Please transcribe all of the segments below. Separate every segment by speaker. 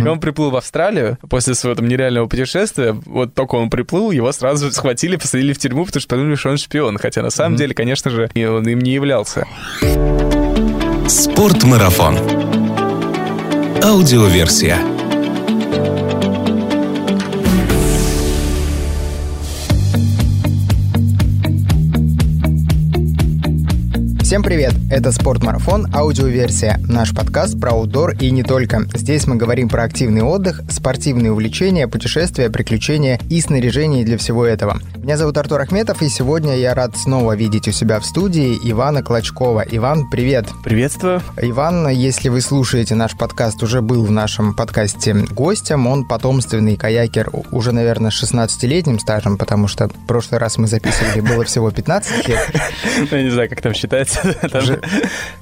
Speaker 1: И он приплыл в Австралию после своего там нереального путешествия. Вот только он приплыл, его сразу схватили, посадили в тюрьму, потому что подумали, что он шпион. Хотя на самом деле, конечно же, он им не являлся.
Speaker 2: Спортмарафон. Аудиоверсия.
Speaker 3: Всем привет! Это «Спортмарафон», аудиоверсия, наш подкаст про аутдор и не только. Здесь мы говорим про активный отдых, спортивные увлечения, путешествия, приключения и снаряжение для всего этого. Меня зовут Артур Ахметов, и сегодня я рад снова видеть у себя в студии Ивана Клочкова. Иван, привет!
Speaker 1: Приветствую!
Speaker 3: Иван, если вы слушаете наш подкаст, уже был в нашем подкасте гостем. Он потомственный каякер, уже, наверное, с 16-летним стажем, потому что в прошлый раз мы записывали, было всего 15 лет.
Speaker 1: Я не знаю, как там считается.
Speaker 3: Уже,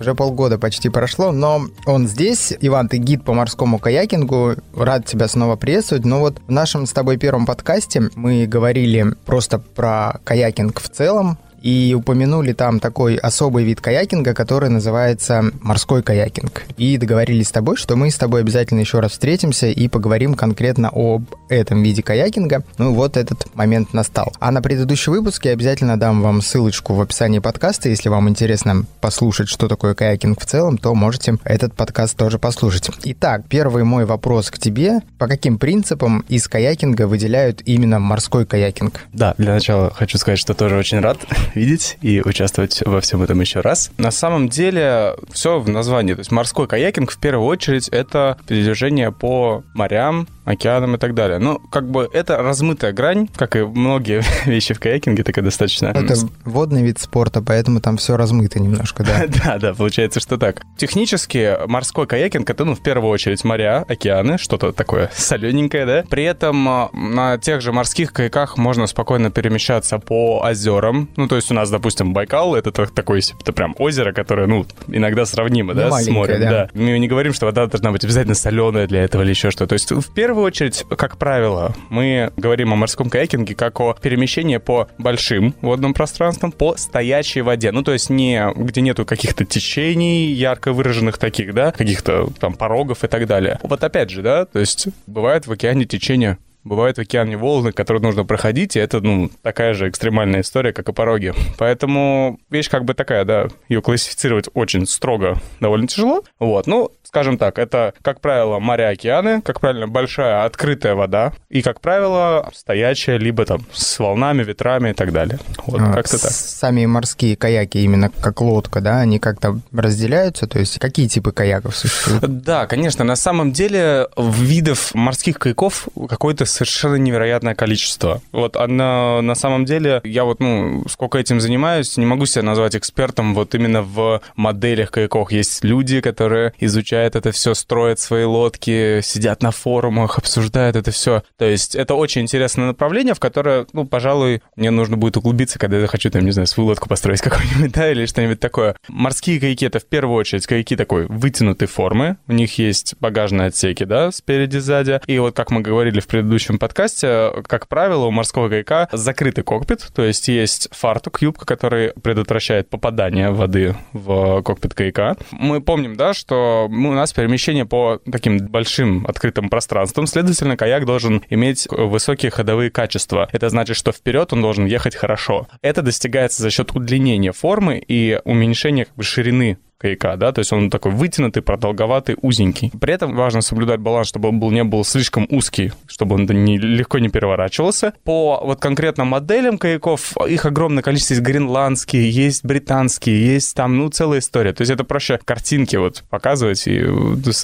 Speaker 3: уже полгода почти прошло, но он здесь. Иван, ты гид по морскому каякингу. Рад тебя снова приветствовать. Но вот в нашем с тобой первом подкасте мы говорили просто про каякинг в целом, и упомянули там такой особый вид каякинга, который называется морской каякинг. И договорились с тобой, что мы с тобой обязательно еще раз встретимся и поговорим конкретно об этом виде каякинга. Ну вот этот момент настал. А на предыдущий выпуск я обязательно дам вам ссылочку в описании подкаста. Если вам интересно послушать, что такое каякинг в целом, то можете этот подкаст тоже послушать. Итак, первый мой вопрос к тебе. По каким принципам из каякинга выделяют именно морской каякинг?
Speaker 1: Да, для начала хочу сказать, что тоже очень рад видеть и участвовать во всем этом еще раз. На самом деле, все в названии. То есть морской каякинг в первую очередь это передвижение по морям, океанам и так далее. Ну, как бы это размытая грань, как и многие вещи в каякинге, такая достаточно...
Speaker 3: Это водный вид спорта, поэтому там все размыто немножко, да?
Speaker 1: Да, да, получается, что так. Технически морской каякинг это, ну, в первую очередь моря, океаны, что-то такое солененькое, да? При этом а, на тех же морских каяках можно спокойно перемещаться по озерам. Ну, то есть у нас, допустим, Байкал, это такое, это прям озеро, которое, ну, иногда сравнимо, да, с морем, да. Мы не говорим, что вода должна быть обязательно соленая для этого или еще что. То есть в первую первую очередь, как правило, мы говорим о морском каякинге как о перемещении по большим водным пространствам, по стоячей воде. Ну, то есть не где нету каких-то течений ярко выраженных таких, да, каких-то там порогов и так далее. Вот опять же, да, то есть бывает в океане течение Бывают в океане волны, которые нужно проходить, и это, ну, такая же экстремальная история, как и пороги. Поэтому вещь как бы такая, да, ее классифицировать очень строго довольно тяжело. Вот, ну, скажем так, это, как правило, моря, океаны, как правило, большая открытая вода, и, как правило, стоячая, либо там с волнами, ветрами и так далее. Вот, а, как-то так.
Speaker 3: Сами морские каяки, именно как лодка, да, они как-то разделяются? То есть какие типы каяков существуют?
Speaker 1: Да, конечно, на самом деле видов морских каяков какой-то совершенно невероятное количество. Вот она на самом деле, я вот, ну, сколько этим занимаюсь, не могу себя назвать экспертом вот именно в моделях каяков. Есть люди, которые изучают это все, строят свои лодки, сидят на форумах, обсуждают это все. То есть это очень интересное направление, в которое, ну, пожалуй, мне нужно будет углубиться, когда я хочу, там, не знаю, свою лодку построить какую-нибудь, да, или что-нибудь такое. Морские каяки — это в первую очередь каяки такой вытянутой формы. У них есть багажные отсеки, да, спереди, сзади. И вот, как мы говорили в предыдущем подкасте, как правило, у морского гайка закрытый кокпит, то есть есть фартук, юбка, который предотвращает попадание воды в кокпит гайка. Мы помним, да, что у нас перемещение по таким большим открытым пространствам, следовательно, каяк должен иметь высокие ходовые качества. Это значит, что вперед он должен ехать хорошо. Это достигается за счет удлинения формы и уменьшения ширины каяка, да, то есть он такой вытянутый, продолговатый, узенький. При этом важно соблюдать баланс, чтобы он был, не был слишком узкий, чтобы он не, легко не переворачивался. По вот конкретно моделям каяков, их огромное количество, есть гренландские, есть британские, есть там, ну, целая история. То есть это проще картинки вот показывать и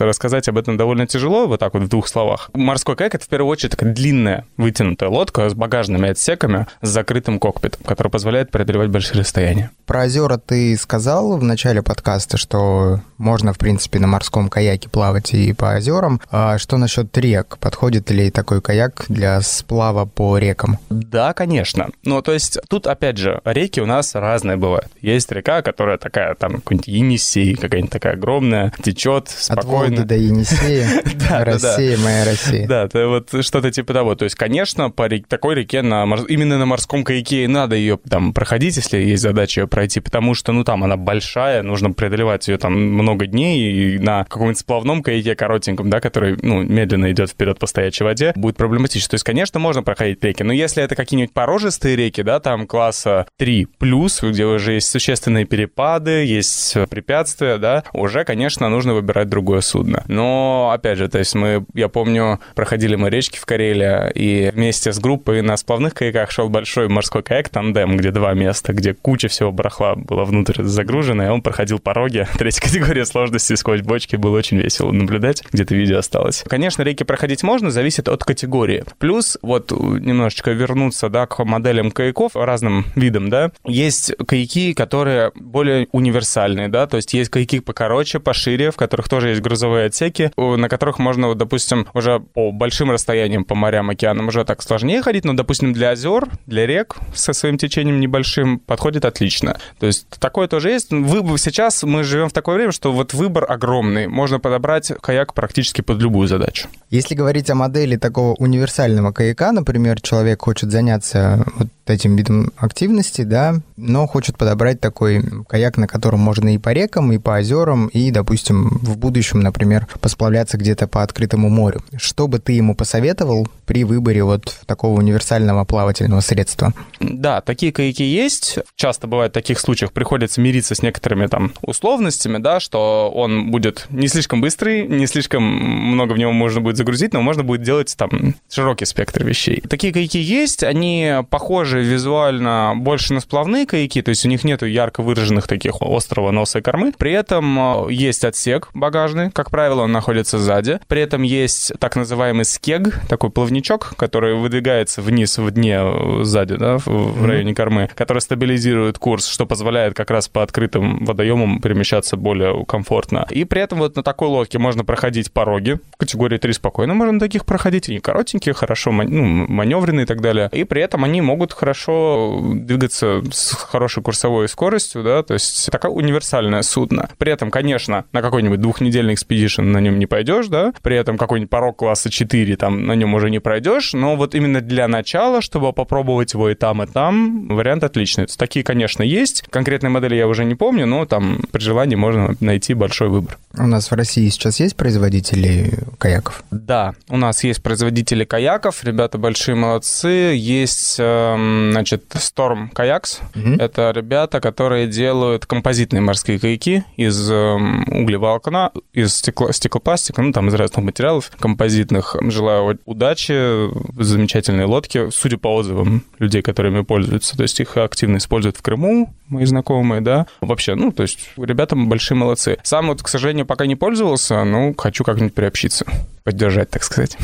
Speaker 1: рассказать об этом довольно тяжело, вот так вот в двух словах. Морской каяк — это в первую очередь такая длинная вытянутая лодка с багажными отсеками, с закрытым кокпитом, который позволяет преодолевать большие расстояния.
Speaker 3: Про озера ты сказал в начале подкаста, место, что можно, в принципе, на морском каяке плавать и по озерам. А что насчет рек? Подходит ли такой каяк для сплава по рекам?
Speaker 1: Да, конечно. Ну, то есть тут, опять же, реки у нас разные бывают. Есть река, которая такая, там, какой-нибудь Енисей, какая-нибудь такая огромная, течет спокойно. От
Speaker 3: Волги до Енисея, Россия, моя Россия.
Speaker 1: Да, вот что-то типа того. То есть, конечно, по такой реке именно на морском каяке надо ее там проходить, если есть задача ее пройти, потому что, ну, там она большая, нужно преодолевать ее там много дней и на каком-нибудь сплавном каяке коротеньком, да, который, ну, медленно идет вперед по стоячей воде, будет проблематично. То есть, конечно, можно проходить реки, но если это какие-нибудь порожистые реки, да, там класса 3 плюс, где уже есть существенные перепады, есть препятствия, да, уже, конечно, нужно выбирать другое судно. Но, опять же, то есть мы, я помню, проходили мы речки в Карелии, и вместе с группой на сплавных каяках шел большой морской каяк тандем, где два места, где куча всего барахла была внутрь загружена, и он проходил пороги. Третья категория сложности сквозь бочки. Было очень весело наблюдать. Где-то видео осталось. Конечно, реки проходить можно, зависит от категории. Плюс, вот немножечко вернуться, да, к моделям каяков, разным видам, да, есть каяки, которые более универсальные, да, то есть есть каяки покороче, пошире, в которых тоже есть грузовые отсеки, на которых можно, вот, допустим, уже по большим расстояниям по морям, океанам уже так сложнее ходить, но, допустим, для озер, для рек со своим течением небольшим подходит отлично. То есть такое тоже есть. Вы, сейчас мы живем в такое время, что вот выбор огромный. Можно подобрать каяк практически под любую задачу.
Speaker 3: Если говорить о модели такого универсального каяка, например, человек хочет заняться вот этим видом активности, да, но хочет подобрать такой каяк, на котором можно и по рекам, и по озерам, и, допустим, в будущем, например, посплавляться где-то по открытому морю. Что бы ты ему посоветовал при выборе вот такого универсального плавательного средства?
Speaker 1: Да, такие каяки есть. Часто бывает в таких случаях приходится мириться с некоторыми там условностями, да, что он будет не слишком быстрый, не слишком много в него можно будет загрузить, но можно будет делать там широкий спектр вещей. Такие каяки есть, они похожи визуально больше на сплавные каяки, то есть у них нету ярко выраженных таких острого носа и кормы. При этом э, есть отсек багажный, как правило, он находится сзади. При этом есть так называемый скег, такой плавничок, который выдвигается вниз в дне э, сзади, да, в, в районе кормы, который стабилизирует курс, что позволяет как раз по открытым водоемам перемещаться более комфортно. И при этом вот на такой лодке можно проходить пороги. Категории 3 спокойно можно таких проходить. Они коротенькие, хорошо ну, маневренные и так далее. И при этом они могут хорошо двигаться с хорошей курсовой скоростью, да, то есть такое универсальное судно. При этом, конечно, на какой-нибудь двухнедельный экспедишн на нем не пойдешь, да, при этом какой-нибудь порог класса 4 там на нем уже не пройдешь, но вот именно для начала, чтобы попробовать его и там, и там, вариант отличный. Такие, конечно, есть. Конкретные модели я уже не помню, но там при желании можно найти большой выбор.
Speaker 3: У нас в России сейчас есть производители каяков?
Speaker 1: Да, у нас есть производители каяков, ребята большие молодцы, есть эм, значит, Storm Kayaks. Mm-hmm. Это ребята, которые делают композитные морские каяки из эм, углеволокна, из стекло, стеклопластика, ну, там, из разных материалов композитных. Желаю удачи, замечательные лодки, судя по отзывам людей, которыми пользуются. То есть их активно используют в Крыму, мои знакомые, да. Вообще, ну, то есть ребята большие молодцы. Сам вот, к сожалению, пока не пользовался, но хочу как-нибудь приобщиться поддержать, так сказать.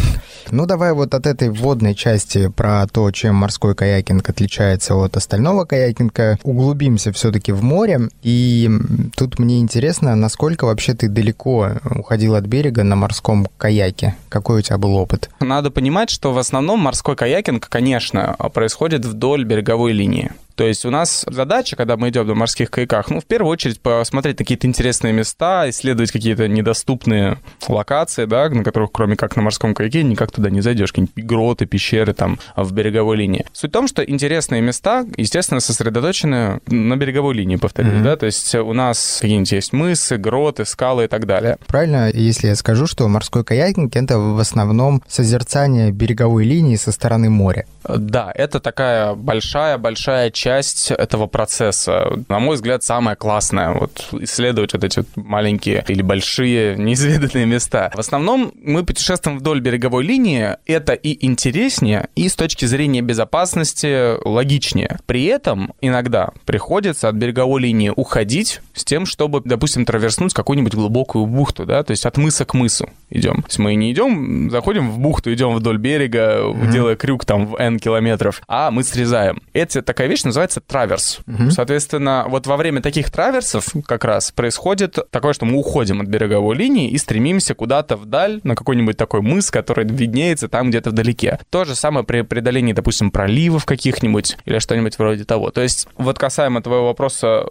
Speaker 3: Ну, давай вот от этой вводной части про то, чем морской каякинг отличается от остального каякинга, углубимся все-таки в море. И тут мне интересно, насколько вообще ты далеко уходил от берега на морском каяке? Какой у тебя был опыт?
Speaker 1: Надо понимать, что в основном морской каякинг, конечно, происходит вдоль береговой линии. То есть у нас задача, когда мы идем на морских каяках, ну, в первую очередь посмотреть какие-то интересные места, исследовать какие-то недоступные локации, да, на которых, кроме как на морском каяке, никак туда не зайдешь, какие-нибудь гроты, пещеры там в береговой линии. Суть в том, что интересные места, естественно, сосредоточены на береговой линии, повторюсь, mm-hmm. да, то есть у нас какие-нибудь есть мысы, гроты, скалы и так далее.
Speaker 3: Правильно, если я скажу, что морской каякинг — это в основном созерцание береговой линии со стороны моря.
Speaker 1: Да, это такая большая-большая часть этого процесса. На мой взгляд, самое классное. Вот исследовать вот эти вот маленькие или большие неизведанные места. В основном мы путешествуем вдоль береговой линии. Это и интереснее, и с точки зрения безопасности логичнее. При этом иногда приходится от береговой линии уходить с тем, чтобы, допустим, траверснуть какую-нибудь глубокую бухту, да, то есть от мыса к мысу идем. То есть мы не идем, заходим в бухту, идем вдоль берега, mm-hmm. делая крюк там в N километров, а мы срезаем. Это такая вещь называется траверс. Угу. Соответственно, вот во время таких траверсов как раз происходит такое, что мы уходим от береговой линии и стремимся куда-то вдаль, на какой-нибудь такой мыс, который виднеется там где-то вдалеке. То же самое при преодолении, допустим, проливов каких-нибудь или что-нибудь вроде того. То есть вот касаемо твоего вопроса,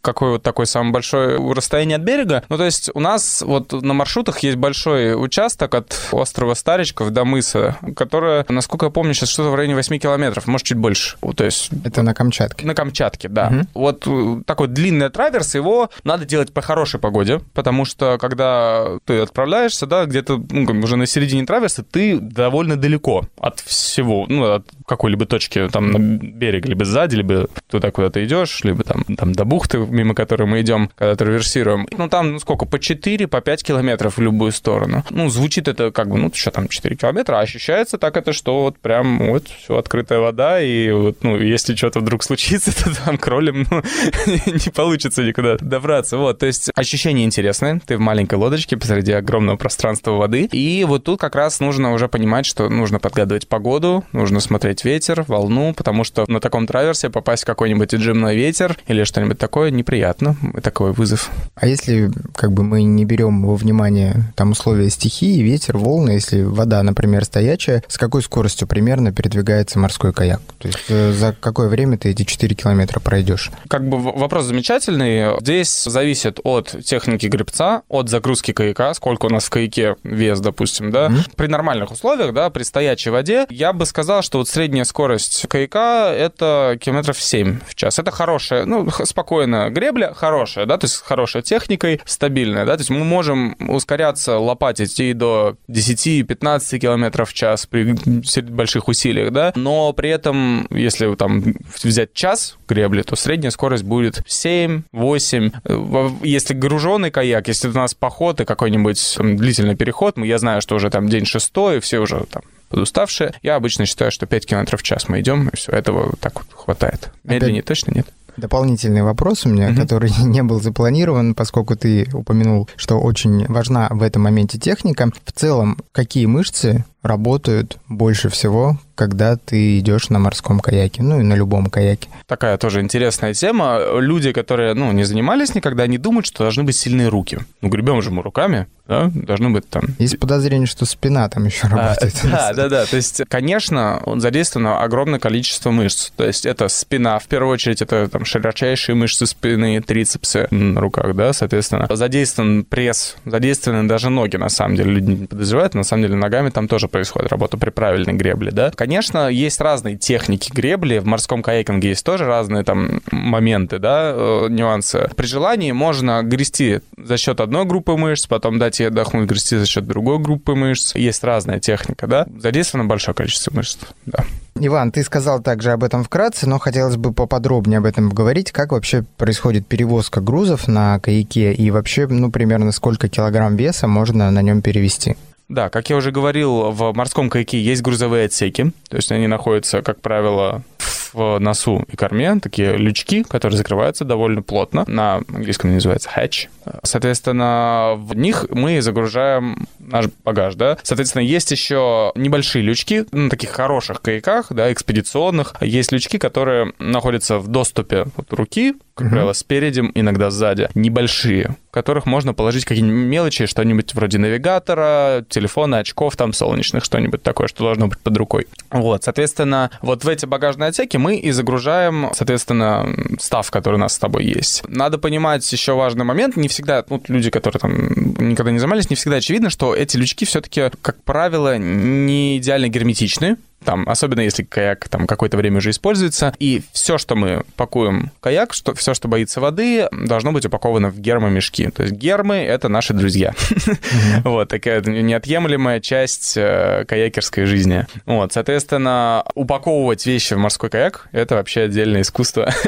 Speaker 1: какой вот такой самый большой расстояние от берега, ну то есть у нас вот на маршрутах есть большой участок от острова Старичков до мыса, которое, насколько я помню, сейчас что-то в районе 8 километров, может, чуть больше. То есть...
Speaker 3: Это на Камчатке?
Speaker 1: На Камчатке, да. Угу. Вот э, такой длинный траверс, его надо делать по хорошей погоде, потому что когда ты отправляешься, да, где-то ну, уже на середине траверса, ты довольно далеко от всего, ну, от какой-либо точки там на берег, либо сзади, либо туда, куда ты идешь, либо там, там до бухты, мимо которой мы идем, когда траверсируем. Ну, там, ну, сколько, по 4, по 5 километров в любую сторону. Ну, звучит это как бы, ну, что там, 4 километра, а ощущается так это, что вот прям вот все открытая вода, и вот, ну, если что-то вдруг случится, то там кролем, ну, не получится никуда добраться. Вот, то есть ощущение интересное. Ты в маленькой лодочке посреди огромного пространства воды. И вот тут как раз нужно уже понимать, что нужно подгадывать погоду, нужно смотреть ветер, волну, потому что на таком траверсе попасть в какой-нибудь джимный ветер или что-нибудь такое неприятно. Такой вызов.
Speaker 3: А если как бы мы не берем во внимание там условия стихии, ветер, волны, если вода, например, стоячая, с какой скоростью примерно передвигается морской каяк? То есть э, за какое время ты эти 4 километра пройдешь?
Speaker 1: Как бы вопрос замечательный. Здесь зависит от техники гребца, от загрузки каяка, сколько у нас в каяке вес, допустим, да. Mm-hmm. При нормальных условиях, да, при стоячей воде, я бы сказал, что вот средняя скорость каяка это километров 7 в час. Это хорошая, ну, спокойная гребля, хорошая, да, то есть с хорошей техникой, стабильная, да, то есть мы можем ускоряться, лопатить и до 10-15 километров в час при больших усилиях, да, но при этом, если там взять час гребли, то средняя скорость будет 7, 8. Если груженный каяк, если у нас поход и какой-нибудь длительный переход, я знаю, что уже там день шестой, все уже там подуставшие, я обычно считаю, что 5 километров в час мы идем, и все, этого так вот хватает. Медленнее Опять... точно нет.
Speaker 3: Дополнительный вопрос у меня, mm-hmm. который не был запланирован, поскольку ты упомянул, что очень важна в этом моменте техника. В целом, какие мышцы работают больше всего, когда ты идешь на морском каяке, ну и на любом каяке.
Speaker 1: Такая тоже интересная тема. Люди, которые, ну, не занимались никогда, не думают, что должны быть сильные руки. Ну, гребем же мы руками, да, должны быть там...
Speaker 3: Есть подозрение, что спина там еще а, работает.
Speaker 1: А, да, да, да. То есть, конечно, задействовано огромное количество мышц. То есть это спина, в первую очередь, это там широчайшие мышцы спины, трицепсы на руках, да, соответственно. Задействован пресс, задействованы даже ноги, на самом деле. Люди не подозревают, на самом деле ногами там тоже происходит работа при правильной гребле, да. Конечно, есть разные техники гребли, в морском каякинге есть тоже разные там моменты, да, э, нюансы. При желании можно грести за счет одной группы мышц, потом дать ей отдохнуть, грести за счет другой группы мышц. Есть разная техника, да. Задействовано большое количество мышц, да.
Speaker 3: Иван, ты сказал также об этом вкратце, но хотелось бы поподробнее об этом поговорить. Как вообще происходит перевозка грузов на каяке и вообще, ну, примерно сколько килограмм веса можно на нем перевести?
Speaker 1: Да, как я уже говорил, в морском каяке есть грузовые отсеки, то есть они находятся, как правило, в носу и корме такие лючки, которые закрываются довольно плотно. На английском называется hatch. Соответственно, в них мы загружаем наш багаж, да. Соответственно, есть еще небольшие лючки на таких хороших каяках, да, экспедиционных. Есть лючки, которые находятся в доступе вот руки, как правило, спереди, иногда сзади, небольшие, в которых можно положить какие-нибудь мелочи, что-нибудь вроде навигатора, телефона, очков там солнечных, что-нибудь такое, что должно быть под рукой. Вот, соответственно, вот в эти багажные отсеки мы и загружаем, соответственно, став, который у нас с тобой есть. Надо понимать еще важный момент, не всегда, ну, люди, которые там никогда не занимались, не всегда очевидно, что эти лючки все-таки, как правило, не идеально герметичны, там, особенно если каяк там какое-то время уже используется, и все, что мы пакуем в каяк, что, все, что боится воды, должно быть упаковано в гермомешки. То есть гермы — это наши друзья. Вот, такая неотъемлемая часть э, каякерской жизни. Вот, соответственно, упаковывать вещи в морской каяк — это вообще отдельное искусство.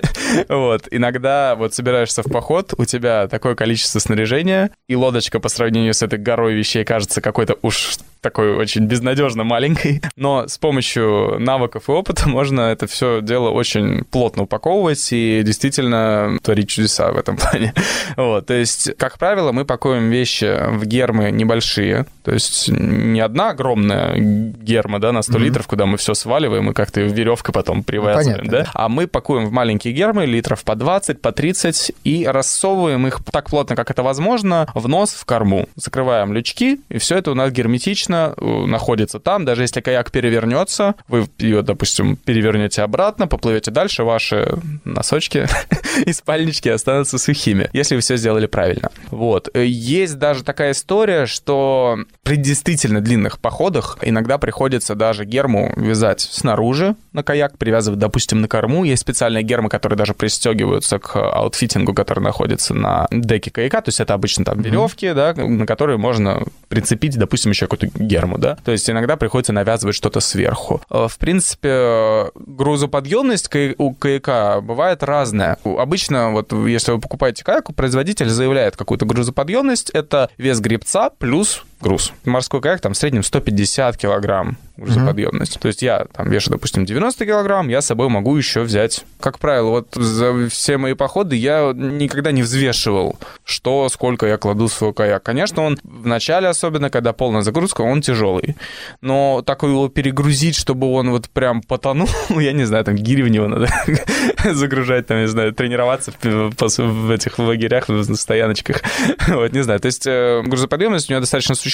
Speaker 1: Вот, иногда вот собираешься в поход, у тебя такое количество снаряжения, и лодочка по сравнению с этой горой вещей кажется какой-то уж такой очень безнадежно маленькой, но с помощью навыков и опыта можно это все дело очень плотно упаковывать и действительно творить чудеса в этом плане. Вот, то есть, как правило, мы пакуем вещи в гермы небольшие, то есть не одна огромная герма, да, на 100 mm-hmm. литров, куда мы все сваливаем и как-то веревкой потом привязываем, ну, да, а мы пакуем в маленькие гермы литров по 20, по 30 и рассовываем их так плотно, как это возможно, в нос, в корму. Закрываем лючки, и все это у нас герметично точно э, находится там. Даже если каяк перевернется, вы ее, допустим, перевернете обратно, поплывете дальше, ваши носочки и спальнички останутся сухими, если вы все сделали правильно. Вот. Э, есть даже такая история, что при действительно длинных походах иногда приходится даже герму вязать снаружи на каяк, привязывать, допустим, на корму. Есть специальные гермы, которые даже пристегиваются к аутфитингу, который находится на деке каяка. То есть это обычно там веревки, mm-hmm. да, на которые можно прицепить, допустим, еще какую-то герму, да. То есть иногда приходится навязывать что-то сверху. Э, в принципе, грузоподъемность у каяка бывает разная. Обычно, вот если вы покупаете каяк, производитель заявляет какую-то грузоподъемность, это вес гребца плюс груз. Морской каяк там в среднем 150 килограмм грузоподъемность. Mm-hmm. То есть я там вешу, допустим, 90 килограмм, я с собой могу еще взять. Как правило, вот за все мои походы я никогда не взвешивал, что, сколько я кладу в свой каяк. Конечно, он в начале, особенно когда полная загрузка, он тяжелый. Но так его перегрузить, чтобы он вот прям потонул, я не знаю, там гири в него надо загружать, там, не знаю, тренироваться в, в этих лагерях, в стояночках. вот, не знаю. То есть э, грузоподъемность у него достаточно существенная.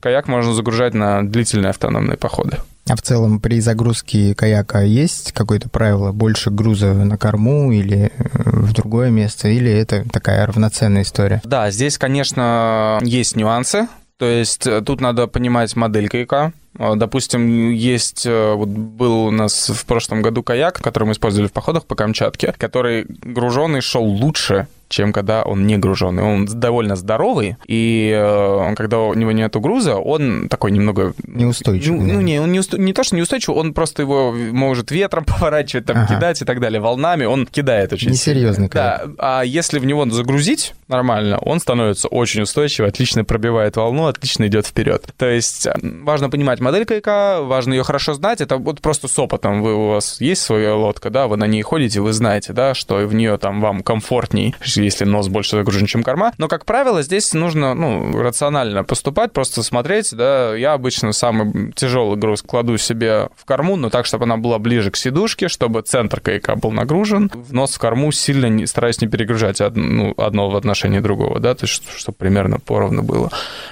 Speaker 1: Каяк можно загружать на длительные автономные походы.
Speaker 3: А в целом при загрузке каяка есть какое-то правило больше груза на корму или э, в другое место, или это такая равноценная история?
Speaker 1: Да, здесь, конечно, есть нюансы. То есть э, тут надо понимать модель каяка, а, Допустим, есть, э, вот был у нас в прошлом году каяк, который мы использовали в походах по Камчатке, который груженный шел лучше, чем когда он не груженный. Он довольно здоровый, и э, когда у него нет груза, он такой немного...
Speaker 3: Неустойчивый.
Speaker 1: Ну, ну не, он не, усто... не то, что неустойчивый, он просто его может ветром поворачивать, там, ага. кидать и так далее, волнами, он кидает очень
Speaker 3: Несерьезный
Speaker 1: Да, а если в него загрузить нормально, он становится очень устойчивый, отлично пробивает волну, отлично идет вперед. То есть э, важно понимать модель каяка, важно ее хорошо знать, это вот просто с опытом. Вы, у вас есть своя лодка, да, вы на ней ходите, вы знаете, да, что в нее там вам комфортней, если нос больше загружен, чем корма. Но, как правило, здесь нужно, ну, рационально поступать, просто смотреть, да. Я обычно самый тяжелый груз кладу себе в корму, но так, чтобы она была ближе к сидушке, чтобы центр каяка был нагружен. В нос в корму сильно не, стараюсь не перегружать од, ну, одно в отношении другого, да, то есть чтобы примерно поровну было.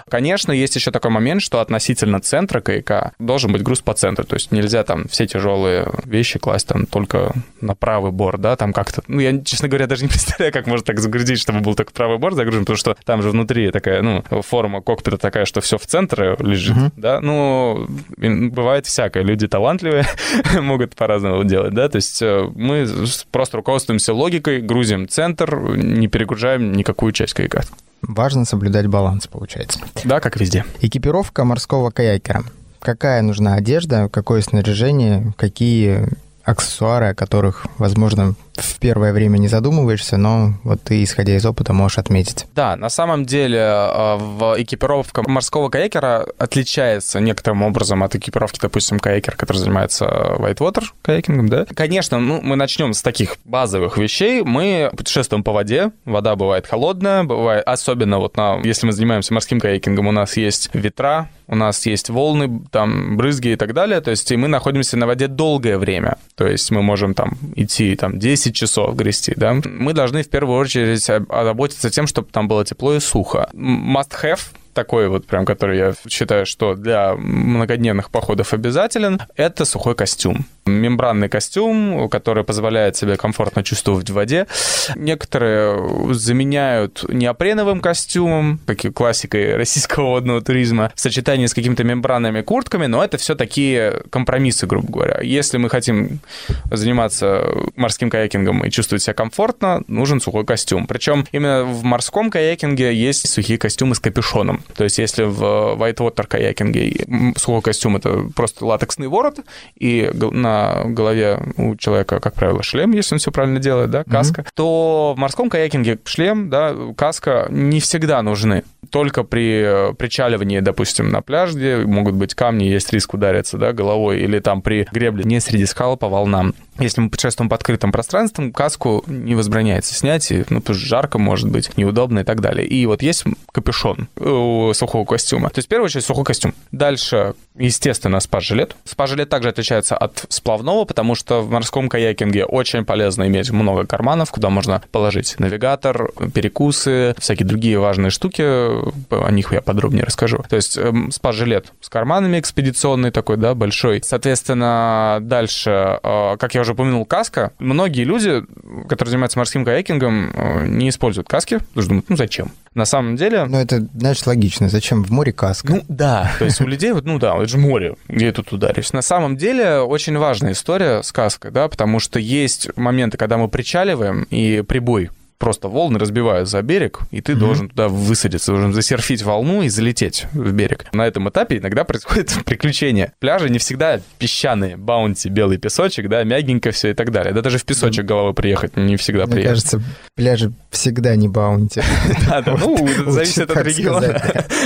Speaker 1: Конечно, есть еще такой момент, что относительно центра каяка должен быть груз по центру, то есть нельзя там все тяжелые вещи класть там только на правый борт, да, там как-то, ну, я, честно говоря, даже не представляю, как можно так загрузить, чтобы был только правый борт загружен, потому что там же внутри такая, ну, форма кокпита такая, что все в центре лежит, uh-huh. да, ну, бывает всякое, люди талантливые могут по-разному делать, да, то есть э, мы просто руководствуемся логикой, грузим центр, не перегружаем никакую часть каяка.
Speaker 3: Важно соблюдать баланс, получается.
Speaker 1: Да, как везде.
Speaker 3: Экипировка морского каякера. Какая нужна одежда, какое снаряжение, какие аксессуары, о которых, возможно, в первое время не задумываешься, но вот ты, исходя из опыта, можешь отметить.
Speaker 1: Да, на самом деле э, в экипировка морского каякера отличается некоторым образом от экипировки, допустим, каякера, который занимается whitewater каякингом, да. Конечно, ну, мы начнем с таких базовых вещей. Мы путешествуем по воде, вода бывает холодная, бывает, особенно вот на, если мы занимаемся морским каякингом, у нас есть ветра, у нас есть волны, там, брызги и так далее, то есть и мы находимся на воде долгое время, то есть мы можем там идти там 10 часов грести, да. Мы должны в первую очередь озаботиться тем, чтобы там было тепло и сухо. Must have такой вот прям, который я считаю, что для многодневных походов обязателен, это сухой костюм. Мембранный костюм, который позволяет себе комфортно чувствовать в воде. Некоторые заменяют неопреновым костюмом, как классикой российского водного туризма, в сочетании с какими-то мембранными куртками, но это все такие компромиссы, грубо говоря. Если мы хотим заниматься морским каякингом и чувствовать себя комфортно, нужен сухой костюм. Причем именно в морском каякинге есть сухие костюмы с капюшоном. То есть если в whitewater каякинге сухой костюм — это просто латексный ворот, и на голове у человека, как правило, шлем, если он все правильно делает, да, каска, mm-hmm. то в морском каякинге шлем, да, каска не всегда нужны. Только при причаливании, допустим, на пляж, где могут быть камни, есть риск удариться, да, головой, или там при гребле не среди скал по волнам. Если мы путешествуем по открытым пространствам, каску не возбраняется снять, и, ну, потому что жарко может быть, неудобно и так далее. И вот есть капюшон у сухого костюма. То есть, в первую очередь, сухой костюм. Дальше, естественно, спа-жилет. Спа-жилет также отличается от сплавного, потому что в морском каякинге очень полезно иметь много карманов, куда можно положить навигатор, перекусы, всякие другие важные штуки. О них я подробнее расскажу. То есть, эм, спа-жилет с карманами экспедиционный такой, да, большой. Соответственно, дальше, э, как я уже упомянул, каска. Многие люди, которые занимаются морским каякингом, э, не используют каски, потому что думают, ну зачем? На самом деле...
Speaker 3: Ну, это, знаешь, логично. Зачем в море каска?
Speaker 1: Ну, да. То есть у людей, вот, ну да, это же море, где я тут ударюсь. На самом деле очень важная история с каской, да, потому что есть моменты, когда мы причаливаем, и прибой просто волны разбивают за берег, и ты mm-hmm. должен туда высадиться, должен засерфить волну и залететь в берег. На этом этапе иногда происходит приключение. Пляжи не всегда песчаные, баунти, белый песочек, да, мягенько все и так далее. Да даже в песочек головой приехать не всегда
Speaker 3: Мне кажется, пляжи всегда не баунти.
Speaker 1: Да, да, ну, зависит от региона.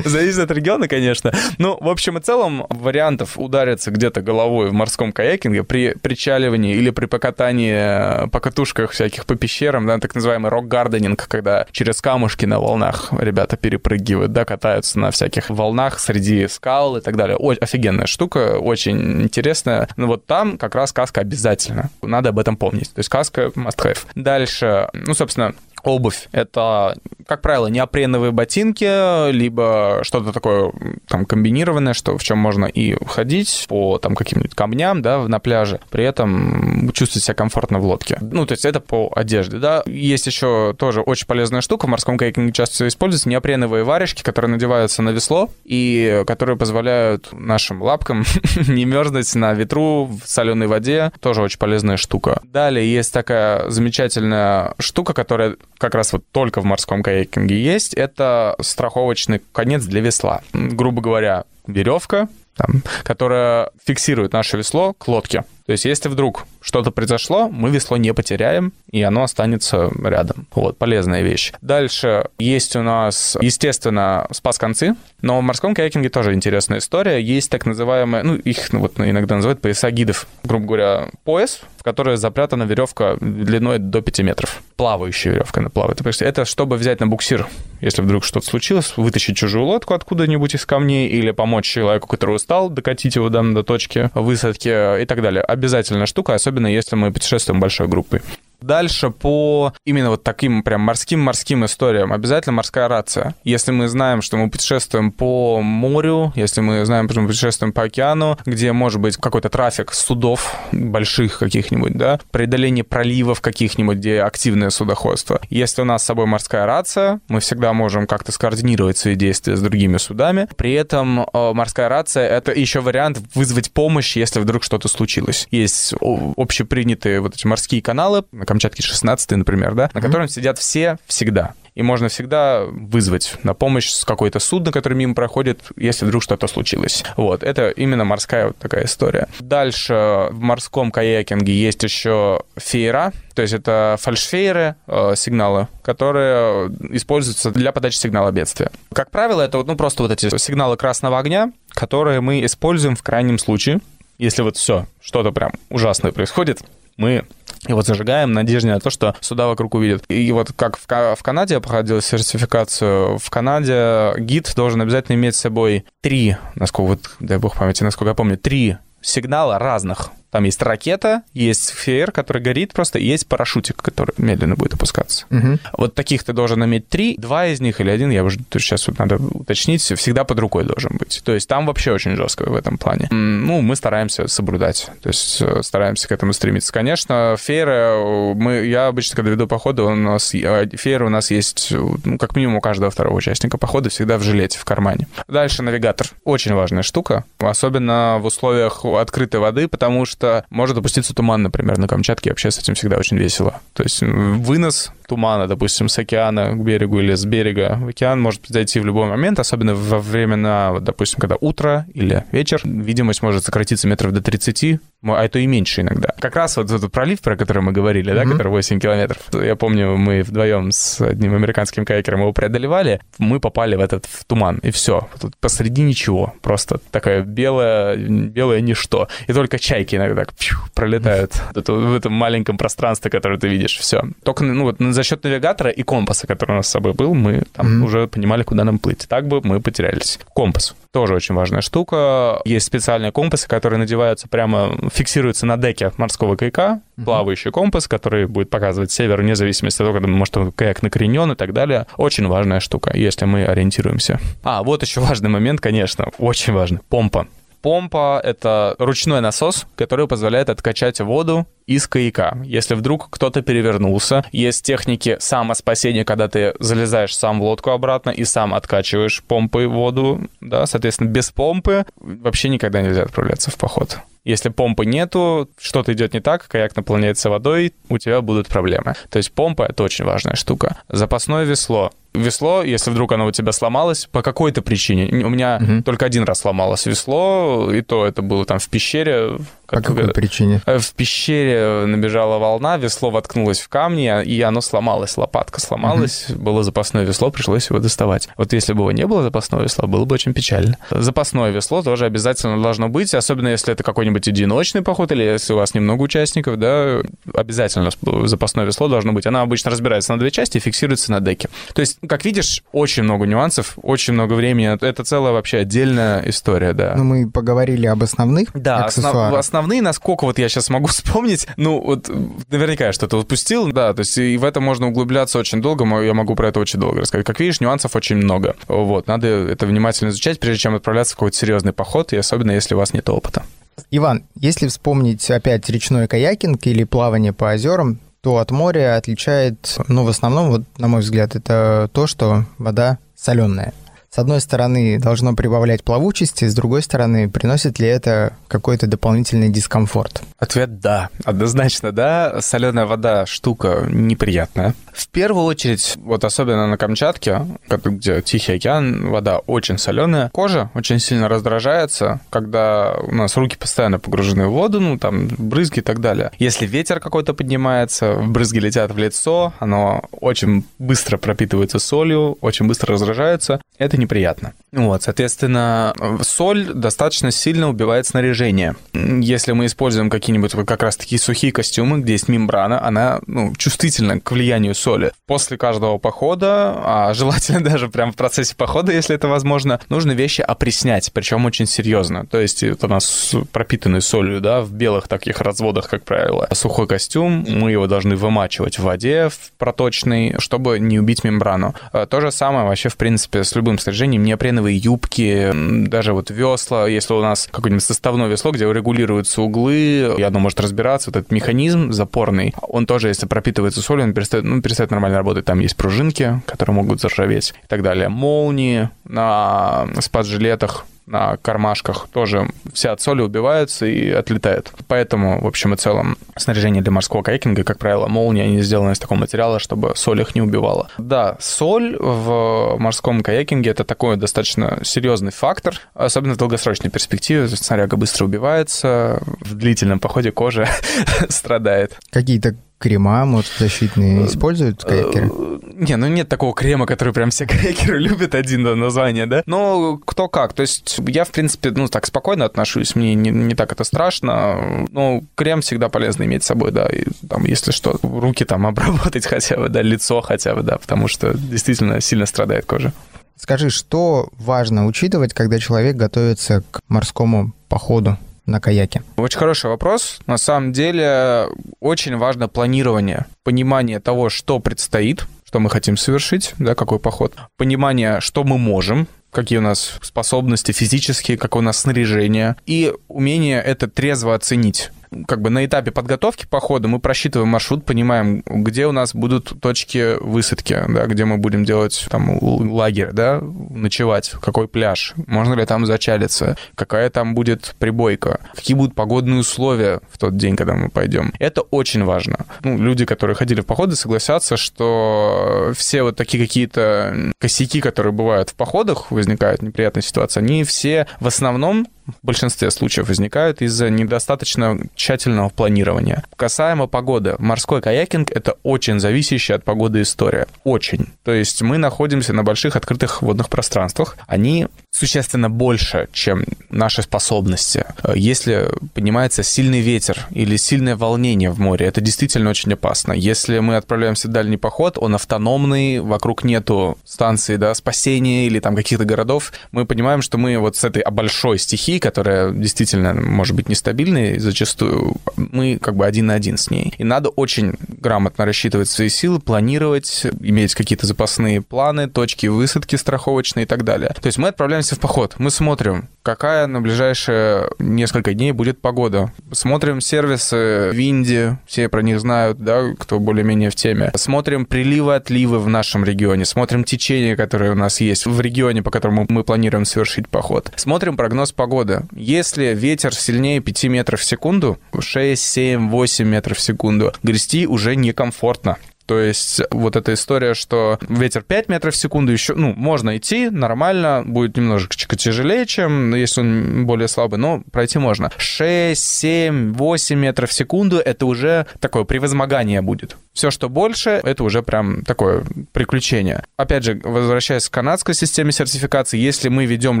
Speaker 1: Зависит от региона, конечно. Ну, в общем и целом, вариантов удариться где-то головой в морском каякинге при причаливании или при покатании по катушках всяких по пещерам, да, так называемый рок-гарденинг, когда через камушки на волнах ребята перепрыгивают, да, катаются на всяких волнах среди скал и так далее. Ой, офигенная штука, очень интересная. Но вот там как раз каска обязательно. Надо об этом помнить. То есть каска must have. Дальше, ну, собственно, Обувь — это, как правило, неопреновые ботинки, либо что-то такое там комбинированное, что, в чем можно и ходить по там каким-нибудь камням, да, на пляже, при этом чувствовать себя комфортно в лодке. Ну, то есть это по одежде, да. Есть еще тоже очень полезная штука, в морском кайкинге часто используются неопреновые варежки, которые надеваются на весло и которые позволяют нашим лапкам не мерзнуть на ветру в соленой воде. Тоже очень полезная штука. Далее есть такая замечательная штука, которая как раз вот только в морском каякинге есть, это страховочный конец для весла. Грубо говоря, веревка, там, которая фиксирует наше весло к лодке. То есть, если вдруг что-то произошло, мы весло не потеряем, и оно останется рядом. Вот, полезная вещь. Дальше есть у нас, естественно, спас-концы, но в морском каякинге тоже интересная история. Есть так называемые, ну, их ну, вот иногда называют пояса гидов. Грубо говоря, пояс, в который запрятана веревка длиной до 5 метров. Плавающая веревка, она плавает. Это чтобы взять на буксир, если вдруг что-то случилось, вытащить чужую лодку откуда-нибудь из камней или помочь человеку, который устал, докатить его до точки высадки и так далее обязательная штука, особенно если мы путешествуем большой группой. Дальше по именно вот таким прям морским-морским историям обязательно морская рация. Если мы знаем, что мы путешествуем по морю, если мы знаем, что мы путешествуем по океану, где может быть какой-то трафик судов больших каких-нибудь, да, преодоление проливов каких-нибудь, где активное судоходство. Если у нас с собой морская рация, мы всегда можем как-то скоординировать свои действия с другими судами. При этом э, морская рация — это еще вариант вызвать помощь, если вдруг что-то случилось. Есть общепринятые вот эти морские каналы, на Камчатке 16, например, да, на котором сидят все всегда. И можно всегда вызвать на помощь с какое-то судно, которое мимо проходит, если вдруг что-то случилось. Вот, это именно морская вот такая история. Дальше в морском каякинге есть еще феера, то есть это фальшфейеры, э, сигналы, которые используются для подачи сигнала бедствия. Как правило, это ну, просто вот эти сигналы красного огня, которые мы используем в крайнем случае, если вот все, что-то прям ужасное происходит, мы вот зажигаем надежде на то, что суда вокруг увидят. И вот как в, в Канаде я проходил сертификацию, в Канаде гид должен обязательно иметь с собой три, насколько вот, дай бог памяти, насколько я помню, три сигнала разных там есть ракета, есть фейер, который горит просто, и есть парашютик, который медленно будет опускаться.
Speaker 3: Угу.
Speaker 1: Вот таких ты должен иметь три, два из них или один, я уже сейчас вот надо уточнить, всегда под рукой должен быть. То есть там вообще очень жестко в этом плане. Ну, мы стараемся соблюдать, то есть э, стараемся к этому стремиться. Конечно, фейеры, э, мы, я обычно, когда веду походы, у нас э, фейеры у нас есть, ну, как минимум у каждого второго участника похода всегда в жилете, в кармане. Дальше навигатор. Очень важная штука, особенно в условиях открытой воды, потому что что может опуститься туман, например, на Камчатке. Вообще с этим всегда очень весело. То есть вынос тумана, допустим, с океана к берегу или с берега в океан может произойти в любой момент, особенно во времена, допустим, когда утро или вечер. Видимость может сократиться метров до 30, а это и меньше иногда. Как раз вот этот пролив, про который мы говорили, mm-hmm. да, который 8 километров. Я помню, мы вдвоем с одним американским кайкером его преодолевали, мы попали в этот в туман, и все. Тут посреди ничего, просто такое белое, белое ничто. И только чайки иногда пью, пролетают mm-hmm. в этом маленьком пространстве, которое ты видишь, все. Только ну, вот, за счет навигатора и компаса, который у нас с собой был, мы там mm-hmm. уже понимали, куда нам плыть. Так бы мы потерялись. Компас тоже очень важная штука. Есть специальные компасы, которые надеваются прямо, фиксируются на деке морского каяка, uh-huh. плавающий компас, который будет показывать север, вне зависимости от того, когда, может, каяк накренен и так далее. Очень важная штука, если мы ориентируемся. А, вот еще важный момент, конечно, очень важный. Помпа. Помпа — это ручной насос, который позволяет откачать воду из каяка. Если вдруг кто-то перевернулся, есть техники самоспасения, когда ты залезаешь сам в лодку обратно и сам откачиваешь помпой воду, да, соответственно, без помпы вообще никогда нельзя отправляться в поход. Если помпы нету, что-то идет не так, каяк наполняется водой, у тебя будут проблемы. То есть помпа — это очень важная штука. Запасное весло весло, если вдруг оно у тебя сломалось по какой-то причине. У меня угу. только один раз сломалось весло, и то это было там в пещере.
Speaker 3: Как, по какой причине?
Speaker 1: Э, в пещере набежала волна, весло воткнулось в камни, и оно сломалось, лопатка сломалась, угу. было запасное весло, пришлось его доставать. Вот если бы его не было запасного весла, было бы очень печально. Запасное весло тоже обязательно должно быть, особенно если это какой-нибудь одиночный поход, или если у вас немного участников, да, обязательно запасное весло должно быть. Оно обычно разбирается на две части и фиксируется на деке. То есть как видишь, очень много нюансов, очень много времени. Это целая вообще отдельная история, да.
Speaker 3: Ну, мы поговорили об основных
Speaker 1: Да, основ, основные, насколько вот я сейчас могу вспомнить, ну, вот наверняка я что-то упустил, да, то есть и в это можно углубляться очень долго, я могу про это очень долго рассказать. Как видишь, нюансов очень много. Вот, надо это внимательно изучать, прежде чем отправляться в какой-то серьезный поход, и особенно если у вас нет опыта.
Speaker 3: Иван, если вспомнить опять речной каякинг или плавание по озерам, то от моря отличает, ну, в основном, вот, на мой взгляд, это то, что вода соленая. С одной стороны, должно прибавлять плавучести, с другой стороны, приносит ли это какой-то дополнительный дискомфорт?
Speaker 1: Ответ да, однозначно да. Соленая вода штука неприятная. В первую очередь, вот особенно на Камчатке, где Тихий океан, вода очень соленая. Кожа очень сильно раздражается, когда у нас руки постоянно погружены в воду, ну там брызги и так далее. Если ветер какой-то поднимается, брызги летят в лицо, оно очень быстро пропитывается солью, очень быстро раздражается. Это неприятно. Вот, соответственно, соль достаточно сильно убивает снаряжение. Если мы используем какие-нибудь как раз такие сухие костюмы, где есть мембрана, она ну, чувствительна к влиянию соли. После каждого похода, а желательно даже прямо в процессе похода, если это возможно, нужно вещи опреснять, причем очень серьезно. То есть это у нас пропитанный солью, да, в белых таких разводах, как правило. Сухой костюм, мы его должны вымачивать в воде в проточной, чтобы не убить мембрану. А то же самое вообще, в принципе, с любым снаряжением, неопреновые резиновые юбки, даже вот весла, если у нас какое-нибудь составное весло, где регулируются углы, и оно может разбираться, вот этот механизм запорный, он тоже, если пропитывается солью, он перестает, ну, перестает нормально работать. Там есть пружинки, которые могут заржаветь и так далее. Молнии на спад-жилетах на кармашках тоже вся от соли убиваются и отлетают. Поэтому, в общем и целом, снаряжение для морского кайкинга, как правило, молнии, они сделаны из такого материала, чтобы соль их не убивала. Да, соль в морском каякинге это такой достаточно серьезный фактор, особенно в долгосрочной перспективе. Снаряга быстро убивается, в длительном походе кожа страдает.
Speaker 3: Какие-то крема, может, защитные используют кайкеры?
Speaker 1: Не, ну нет такого крема, который прям все кайкеры любят, один название, да? Но кто как. То есть я, в принципе, ну, так спокойно отношусь, мне не, не так это страшно. Но крем всегда полезно иметь с собой, да, и там, если что, руки там обработать хотя бы, да, лицо хотя бы, да, потому что действительно сильно страдает кожа.
Speaker 3: Скажи, что важно учитывать, когда человек готовится к морскому походу? На каяке?
Speaker 1: Очень хороший вопрос. На самом деле очень важно планирование, понимание того, что предстоит, что мы хотим совершить, да, какой поход, понимание, что мы можем, какие у нас способности физические, какое у нас снаряжение, и умение это трезво оценить. Как бы на этапе подготовки похода мы просчитываем маршрут, понимаем, где у нас будут точки высадки, да, где мы будем делать там лагерь, да, ночевать, какой пляж, можно ли там зачалиться, какая там будет прибойка, какие будут погодные условия в тот день, когда мы пойдем. Это очень важно. Ну, люди, которые ходили в походы, согласятся, что все вот такие какие-то косяки, которые бывают в походах, возникают неприятные ситуации, они все в основном в большинстве случаев возникают из-за недостаточно тщательного планирования. Касаемо погоды. Морской каякинг — это очень зависящая от погоды история. Очень. То есть мы находимся на больших открытых водных пространствах. Они существенно больше, чем наши способности. Если поднимается сильный ветер или сильное волнение в море, это действительно очень опасно. Если мы отправляемся в дальний поход, он автономный, вокруг нету станции да, спасения или там каких-то городов, мы понимаем, что мы вот с этой большой стихией стихии, которая действительно может быть нестабильной зачастую, мы как бы один на один с ней. И надо очень грамотно рассчитывать свои силы, планировать, иметь какие-то запасные планы, точки высадки страховочные и так далее. То есть мы отправляемся в поход, мы смотрим, какая на ближайшие несколько дней будет погода. Смотрим сервисы Винди, все про них знают, да, кто более-менее в теме. Смотрим приливы, отливы в нашем регионе, смотрим течения, которые у нас есть в регионе, по которому мы планируем совершить поход. Смотрим прогноз погоды. Если ветер сильнее 5 метров в секунду, 6, 7, 8 метров в секунду, грести уже некомфортно. То есть вот эта история, что ветер 5 метров в секунду еще, ну, можно идти нормально, будет немножечко тяжелее, чем если он более слабый, но пройти можно. 6, 7, 8 метров в секунду — это уже такое превозмогание будет. Все, что больше, это уже прям такое приключение. Опять же, возвращаясь к канадской системе сертификации, если мы ведем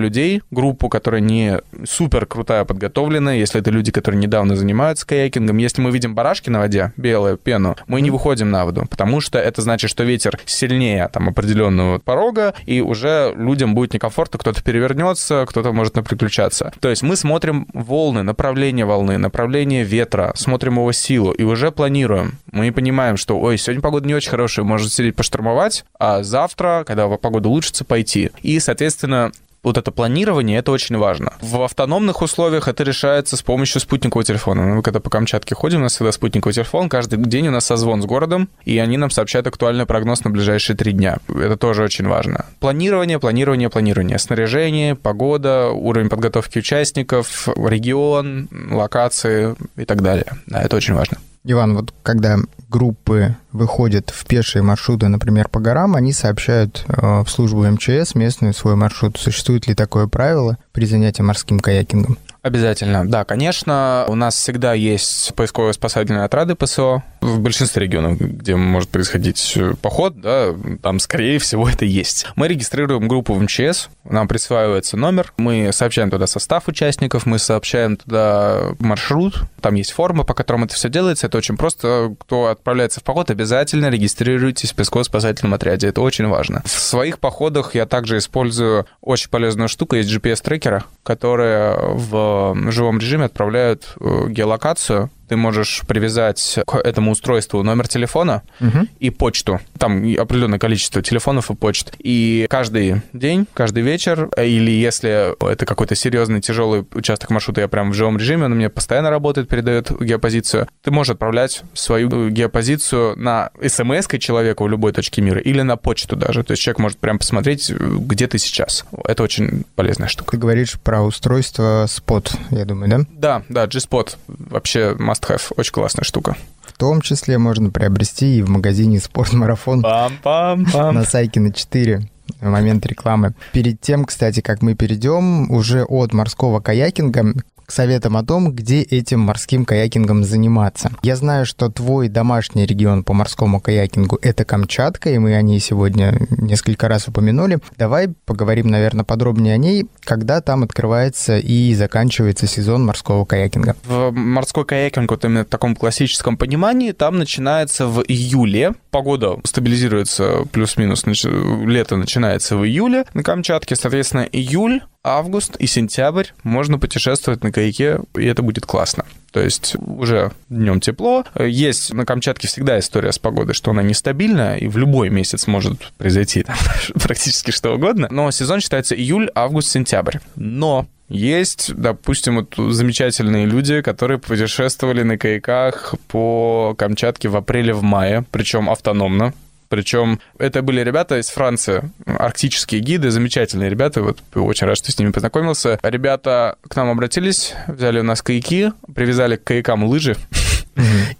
Speaker 1: людей, группу, которая не супер крутая подготовленная, если это люди, которые недавно занимаются каякингом, если мы видим барашки на воде, белую пену, мы не выходим на воду, потому что это значит, что ветер сильнее там определенного порога, и уже людям будет некомфортно, кто-то перевернется, кто-то может наприключаться. То есть мы смотрим волны, направление волны, направление ветра, смотрим его силу и уже планируем. Мы понимаем, что, ой, сегодня погода не очень хорошая, может сидеть поштурмовать, а завтра, когда погода улучшится, пойти. И, соответственно, вот это планирование, это очень важно. В автономных условиях это решается с помощью спутникового телефона. Мы когда по Камчатке ходим, у нас всегда спутниковый телефон, каждый день у нас созвон с городом, и они нам сообщают актуальный прогноз на ближайшие три дня. Это тоже очень важно. Планирование, планирование, планирование. Снаряжение, погода, уровень подготовки участников, регион, локации и так далее. Да, это очень важно.
Speaker 3: Иван, вот когда группы выходят в пешие маршруты, например, по горам, они сообщают э, в службу МЧС местную свой маршрут. Существует ли такое правило при занятии морским каякингом?
Speaker 1: Обязательно, да, конечно. У нас всегда есть поисково-спасательные отряды ПСО. В большинстве регионов, где может происходить поход, да, там, скорее всего, это есть. Мы регистрируем группу в МЧС, нам присваивается номер, мы сообщаем туда состав участников, мы сообщаем туда маршрут, там есть форма, по которым это все делается. Это очень просто. Кто отправляется в поход, обязательно регистрируйтесь в поисково-спасательном отряде. Это очень важно. В своих походах я также использую очень полезную штуку, есть GPS-трекеры, которые в живом режиме отправляют э, геолокацию ты можешь привязать к этому устройству номер телефона угу. и почту. Там определенное количество телефонов и почт. И каждый день, каждый вечер, или если это какой-то серьезный, тяжелый участок маршрута, я прям в живом режиме, он у меня постоянно работает, передает геопозицию, ты можешь отправлять свою геопозицию на смс человеку в любой точке мира или на почту даже. То есть человек может прям посмотреть, где ты сейчас. Это очень полезная штука.
Speaker 3: Ты говоришь про устройство Spot, я думаю, да?
Speaker 1: Да, да, G-Spot. Вообще must have. Очень классная штука.
Speaker 3: В том числе можно приобрести и в магазине «Спортмарафон» на Сайкина 4 момент рекламы. Перед тем, кстати, как мы перейдем уже от морского каякинга к советам о том, где этим морским каякингом заниматься. Я знаю, что твой домашний регион по морскому каякингу — это Камчатка, и мы о ней сегодня несколько раз упомянули. Давай поговорим, наверное, подробнее о ней, когда там открывается и заканчивается сезон морского каякинга.
Speaker 1: В морской каякинг, вот именно в таком классическом понимании, там начинается в июле. Погода стабилизируется плюс-минус, лето начинается в июле на Камчатке, соответственно, июль август и сентябрь можно путешествовать на каяке, и это будет классно. То есть уже днем тепло. Есть на Камчатке всегда история с погодой, что она нестабильна, и в любой месяц может произойти там, практически что угодно. Но сезон считается июль, август, сентябрь. Но Есть, допустим, вот замечательные люди, которые путешествовали на каяках по Камчатке в апреле, в мае, причем автономно. Причем это были ребята из Франции, арктические гиды, замечательные ребята, вот очень рад, что с ними познакомился. Ребята к нам обратились, взяли у нас каяки, привязали к каякам лыжи,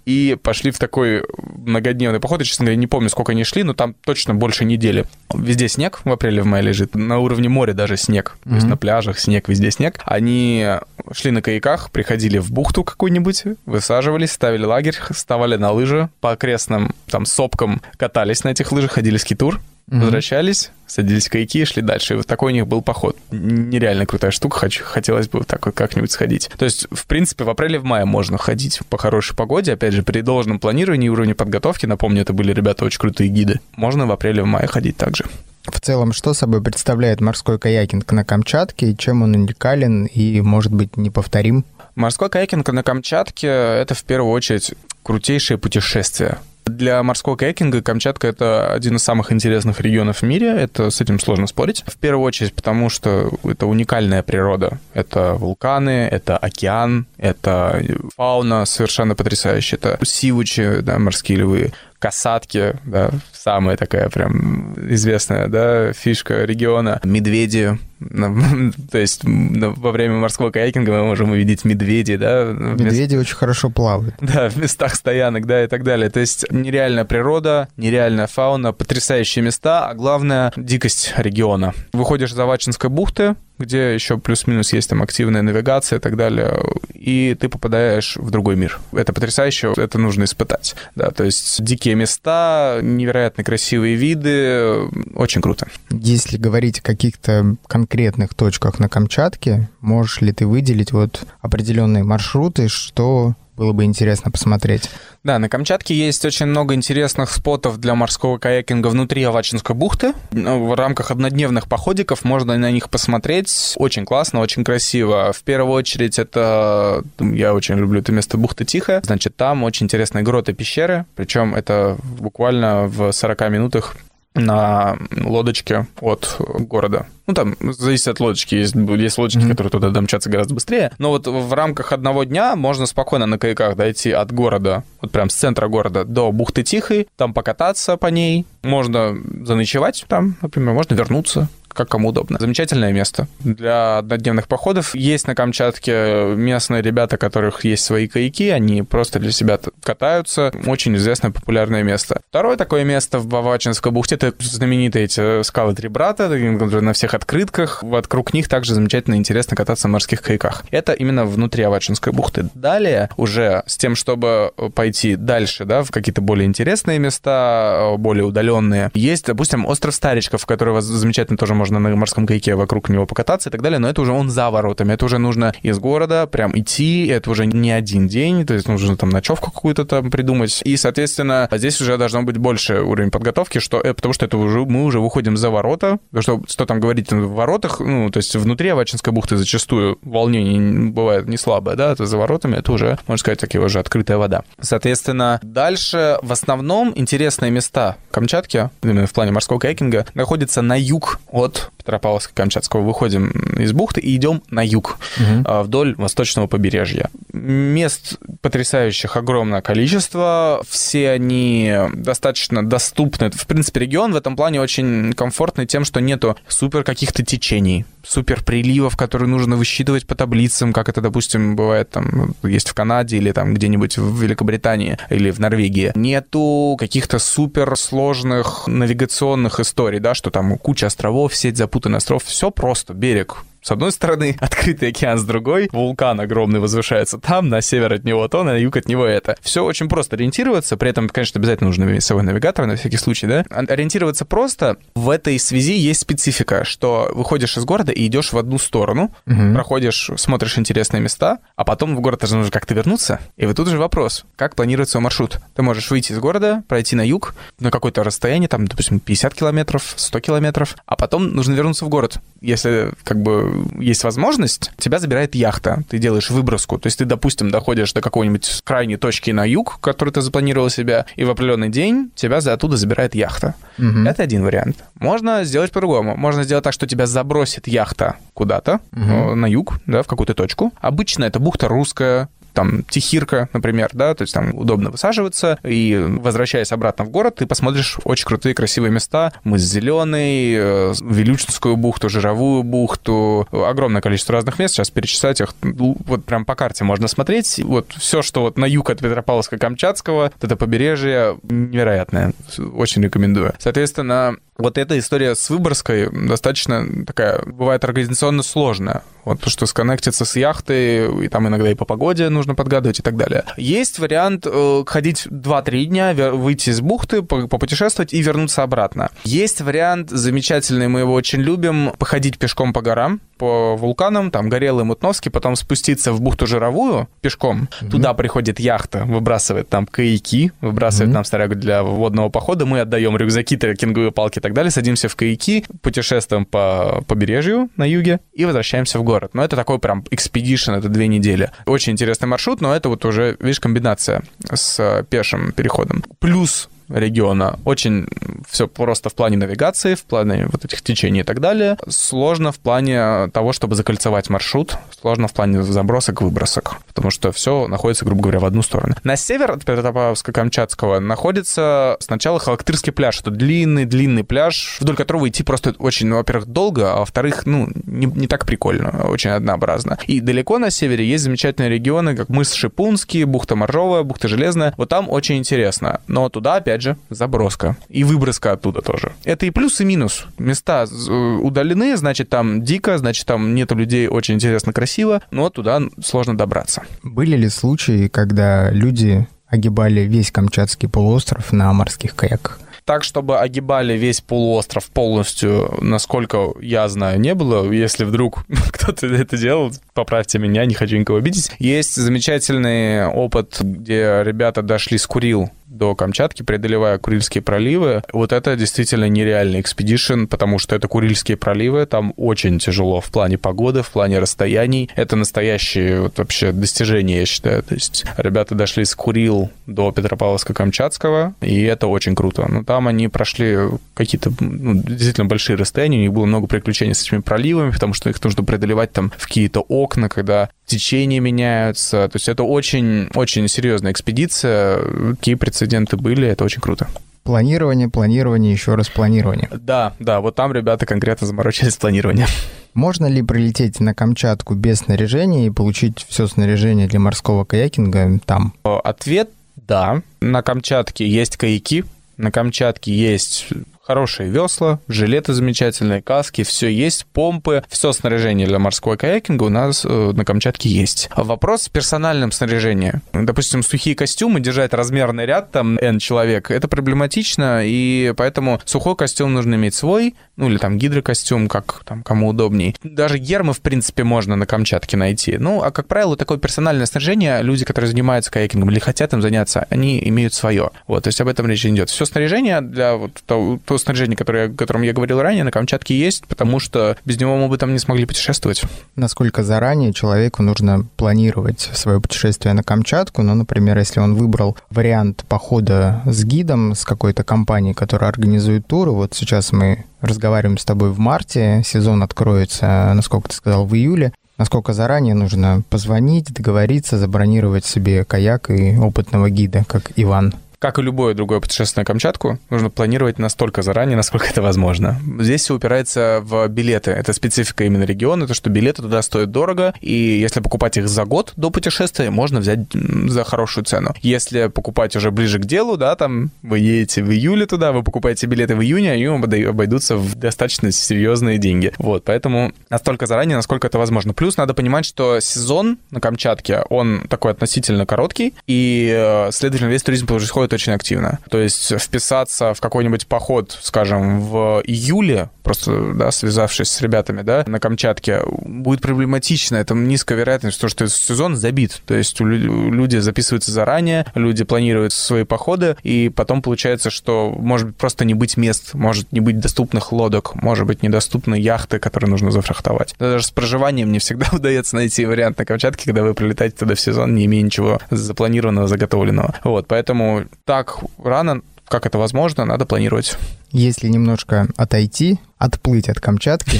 Speaker 1: и пошли в такой многодневный поход. Я, честно говоря, не помню, сколько они шли, но там точно больше недели. Везде снег в апреле, в мае лежит. На уровне моря даже снег. То есть на пляжах снег, везде снег. Они шли на каяках, приходили в бухту какую-нибудь, высаживались, ставили лагерь, вставали на лыжи по окрестным там сопкам, катались на этих лыжах, ходили скитур, Mm-hmm. Возвращались, садились в кайки и шли дальше. И вот такой у них был поход. Нереально крутая штука, хочу, хотелось бы вот так вот как-нибудь сходить. То есть, в принципе, в апреле, в мае можно ходить по хорошей погоде. Опять же, при должном планировании и уровне подготовки, напомню, это были ребята очень крутые гиды. Можно в апреле, в мае ходить также.
Speaker 3: В целом, что собой представляет морской каякинг на Камчатке, чем он уникален и, может быть, неповторим?
Speaker 1: Морской каякинг на Камчатке — это в первую очередь крутейшее путешествие. Для морского каякинга Камчатка — это один из самых интересных регионов в мире. Это с этим сложно спорить. В первую очередь потому, что это уникальная природа. Это вулканы, это океан, это фауна совершенно потрясающая. Это сивучи, да, морские львы, касатки, да, самая такая прям известная, да, фишка региона. Медведи, то есть во время морского каякинга мы можем увидеть медведей, да.
Speaker 3: Медведи очень хорошо плавают.
Speaker 1: Да, в местах стоянок, да, и так далее. То есть нереальная природа, нереальная фауна, потрясающие места, а главное — дикость региона. Выходишь за Вачинской бухты, где еще плюс-минус есть там активная навигация и так далее, и ты попадаешь в другой мир. Это потрясающе, это нужно испытать. Да, то есть дикие места, невероятно красивые виды, очень круто.
Speaker 3: Если говорить о каких-то конкретных точках на Камчатке, можешь ли ты выделить вот определенные маршруты, что было бы интересно посмотреть.
Speaker 1: Да, на Камчатке есть очень много интересных спотов для морского каякинга внутри Авачинской бухты. Ну, в рамках однодневных походиков можно на них посмотреть. Очень классно, очень красиво. В первую очередь это... Я очень люблю это место бухта Тихая. Значит, там очень интересные гроты пещеры. Причем это буквально в 40 минутах на лодочке от города. Ну, там зависит от лодочки. Есть, есть лодочки, mm-hmm. которые туда домчатся гораздо быстрее. Но вот в рамках одного дня можно спокойно на каяках дойти от города, вот прям с центра города до бухты Тихой, там покататься по ней. Можно заночевать там, например, можно вернуться как кому удобно. Замечательное место для однодневных походов. Есть на Камчатке местные ребята, у которых есть свои каяки, они просто для себя катаются. Очень известное популярное место. Второе такое место в Бавачинской бухте — это знаменитые эти скалы Три Брата, на всех открытках. Вокруг них также замечательно интересно кататься на морских каяках. Это именно внутри Авачинской бухты. Далее, уже с тем, чтобы пойти дальше, да, в какие-то более интересные места, более удаленные, есть, допустим, остров Старичков, который вас замечательно тоже можно можно на морском кайке вокруг него покататься и так далее, но это уже он за воротами, это уже нужно из города прям идти, это уже не один день, то есть нужно там ночевку какую-то там придумать, и, соответственно, здесь уже должно быть больше уровень подготовки, что, э, потому что это уже, мы уже выходим за ворота, что, что там говорить, в воротах, ну, то есть внутри Авачинской бухты зачастую волнение бывает не слабое, да, это за воротами, это уже, можно сказать, такие уже открытая вода. Соответственно, дальше в основном интересные места Камчатки, именно в плане морского кайкинга, находятся на юг от от Петропавловска-Камчатского выходим из бухты и идем на юг, угу. вдоль восточного побережья. Мест потрясающих огромное количество, все они достаточно доступны. В принципе, регион в этом плане очень комфортный тем, что нету супер каких-то течений, супер приливов, которые нужно высчитывать по таблицам, как это, допустим, бывает там, есть в Канаде или там где-нибудь в Великобритании или в Норвегии. Нету каких-то супер сложных навигационных историй, да, что там куча островов, сеть запутанных островов, все просто, берег, с одной стороны, открытый океан, с другой вулкан огромный возвышается там, на север от него то, на юг от него это. Все очень просто ориентироваться, при этом, конечно, обязательно нужно иметь с собой навигатор на всякий случай, да. Ориентироваться просто. В этой связи есть специфика, что выходишь из города и идешь в одну сторону, угу. проходишь, смотришь интересные места, а потом в город даже нужно как-то вернуться. И вот тут же вопрос, как планируется маршрут? Ты можешь выйти из города, пройти на юг на какое-то расстояние, там, допустим, 50 километров, 100 километров, а потом нужно вернуться в город. Если как бы есть возможность, тебя забирает яхта, ты делаешь выброску. То есть ты, допустим, доходишь до какой-нибудь крайней точки на юг, который ты запланировал себя, и в определенный день тебя за оттуда забирает яхта.
Speaker 3: Угу.
Speaker 1: Это один вариант. Можно сделать по-другому. Можно сделать так, что тебя забросит яхта куда-то
Speaker 3: Мгм.
Speaker 1: на юг, да, в какую-то точку. Обычно это бухта русская, там Тихирка, например, да, то есть там удобно высаживаться, и возвращаясь обратно в город, ты посмотришь очень крутые, красивые места. Мыс Зеленый, э, Вилючинскую бухту, Жировую бухту, огромное количество разных мест, сейчас перечислять их, ну, вот прям по карте можно смотреть. Вот все, что вот на юг от Петропавловска-Камчатского, вот это побережье невероятное, очень рекомендую. Соответственно, вот эта история с Выборгской достаточно такая, бывает организационно сложная. Вот то, что сконнектиться с яхтой, и там иногда и по погоде нужно подгадывать и так далее. Есть вариант э, ходить 2-3 дня, выйти из бухты, по- попутешествовать и вернуться обратно. Есть вариант замечательный, мы его очень любим, походить пешком по горам, по вулканам, там Горелый, Мутновский, потом спуститься в бухту Жировую пешком. Туда приходит яхта, выбрасывает там каяки, выбрасывает
Speaker 3: Мгм.
Speaker 1: нам снарягу для водного похода, мы отдаем рюкзаки, трекинговые палки так далее, садимся в каяки, путешествуем по побережью на юге и возвращаемся в город. Но это такой прям экспедишн, это две недели. Очень интересный маршрут, но это вот уже, видишь, комбинация с пешим переходом. Плюс региона. Очень все просто в плане навигации, в плане вот этих течений и так далее. Сложно в плане того, чтобы закольцевать маршрут, сложно в плане забросок, выбросок, потому что все находится, грубо говоря, в одну сторону. На север от Петропавловска-Камчатского находится сначала Халактырский пляж. Это длинный-длинный пляж, вдоль которого идти просто очень, ну, во-первых, долго, а во-вторых, ну, не, не так прикольно, очень однообразно. И далеко на севере есть замечательные регионы, как мыс Шипунский, бухта Моржовая, бухта Железная. Вот там очень интересно. Но туда, опять же, заброска. И выброска оттуда тоже. Это и плюс, и минус. Места э, удалены, значит, там дико, значит, там нету людей, очень интересно, красиво, но туда сложно добраться.
Speaker 3: Были ли случаи, когда люди огибали весь Камчатский полуостров на морских каяках?
Speaker 1: так, чтобы огибали весь полуостров полностью, насколько я знаю, не было. Если вдруг кто-то это делал, поправьте меня, не хочу никого обидеть. Есть замечательный опыт, где ребята дошли с Курил до Камчатки, преодолевая Курильские проливы. Вот это действительно нереальный экспедишн, потому что это Курильские проливы, там очень тяжело в плане погоды, в плане расстояний. Это настоящее вот вообще достижение, я считаю. То есть ребята дошли с Курил до Петропавловска-Камчатского, и это очень круто. Но там они прошли какие-то ну, действительно большие расстояния, у них было много приключений с этими проливами, потому что их нужно преодолевать там в какие-то окна, когда течения меняются. То есть это очень-очень серьезная экспедиция. Какие прецеденты были, это очень круто.
Speaker 3: Планирование, планирование, еще раз планирование.
Speaker 1: Да, да, вот там ребята конкретно заморочились с планированием.
Speaker 3: Можно ли прилететь на Камчатку без снаряжения и получить все снаряжение для морского каякинга там?
Speaker 1: Ответ – да. На Камчатке есть каяки, на Камчатке есть хорошие весла, жилеты замечательные, каски, все есть, помпы, все снаряжение для морского каякинга у нас э, на Камчатке есть. Вопрос с персональным снаряжением. Допустим, сухие костюмы, держать размерный ряд, там, N человек, это проблематично, и поэтому сухой костюм нужно иметь свой, ну или там гидрокостюм, как там кому удобней. Даже гермы, в принципе, можно на Камчатке найти. Ну, а, как правило, такое персональное снаряжение, люди, которые занимаются каякингом или хотят им заняться, они имеют свое. Вот, то есть об этом речь идет. Все снаряжение для вот то, то снаряжение, которое, о котором я говорил ранее, на Камчатке есть, потому что без него мы бы там не смогли путешествовать.
Speaker 3: Насколько заранее человеку нужно планировать свое путешествие на Камчатку? Ну, например, если он выбрал вариант похода с гидом, с какой-то компанией, которая организует туры. Вот сейчас мы разговариваем с тобой в марте, сезон откроется, насколько ты сказал, в июле. Насколько заранее нужно позвонить, договориться, забронировать себе каяк и опытного гида, как Иван?
Speaker 1: Как и любое другое путешествие на Камчатку, нужно планировать настолько заранее, насколько это возможно. Здесь все упирается в билеты. Это специфика именно региона, то, что билеты туда стоят дорого, и если покупать их за год до путешествия, можно взять за хорошую цену. Если покупать уже ближе к делу, да, там вы едете в июле туда, вы покупаете билеты в июне, они вам обойдутся в достаточно серьезные деньги. Вот, поэтому настолько заранее, насколько это возможно. Плюс надо понимать, что сезон на Камчатке, он такой относительно короткий, и, следовательно, весь туризм происходит очень активно. То есть вписаться в какой-нибудь поход, скажем, в июле, просто, да, связавшись с ребятами, да, на Камчатке, будет проблематично. Это низкая вероятность, потому что сезон забит. То есть люди записываются заранее, люди планируют свои походы, и потом получается, что может просто не быть мест, может не быть доступных лодок, может быть недоступны яхты, которые нужно зафрахтовать. Даже с проживанием не всегда удается найти вариант на Камчатке, когда вы прилетаете туда в сезон, не имея ничего запланированного, заготовленного. Вот, поэтому так рано как это возможно, надо планировать.
Speaker 3: Если немножко отойти, отплыть от Камчатки,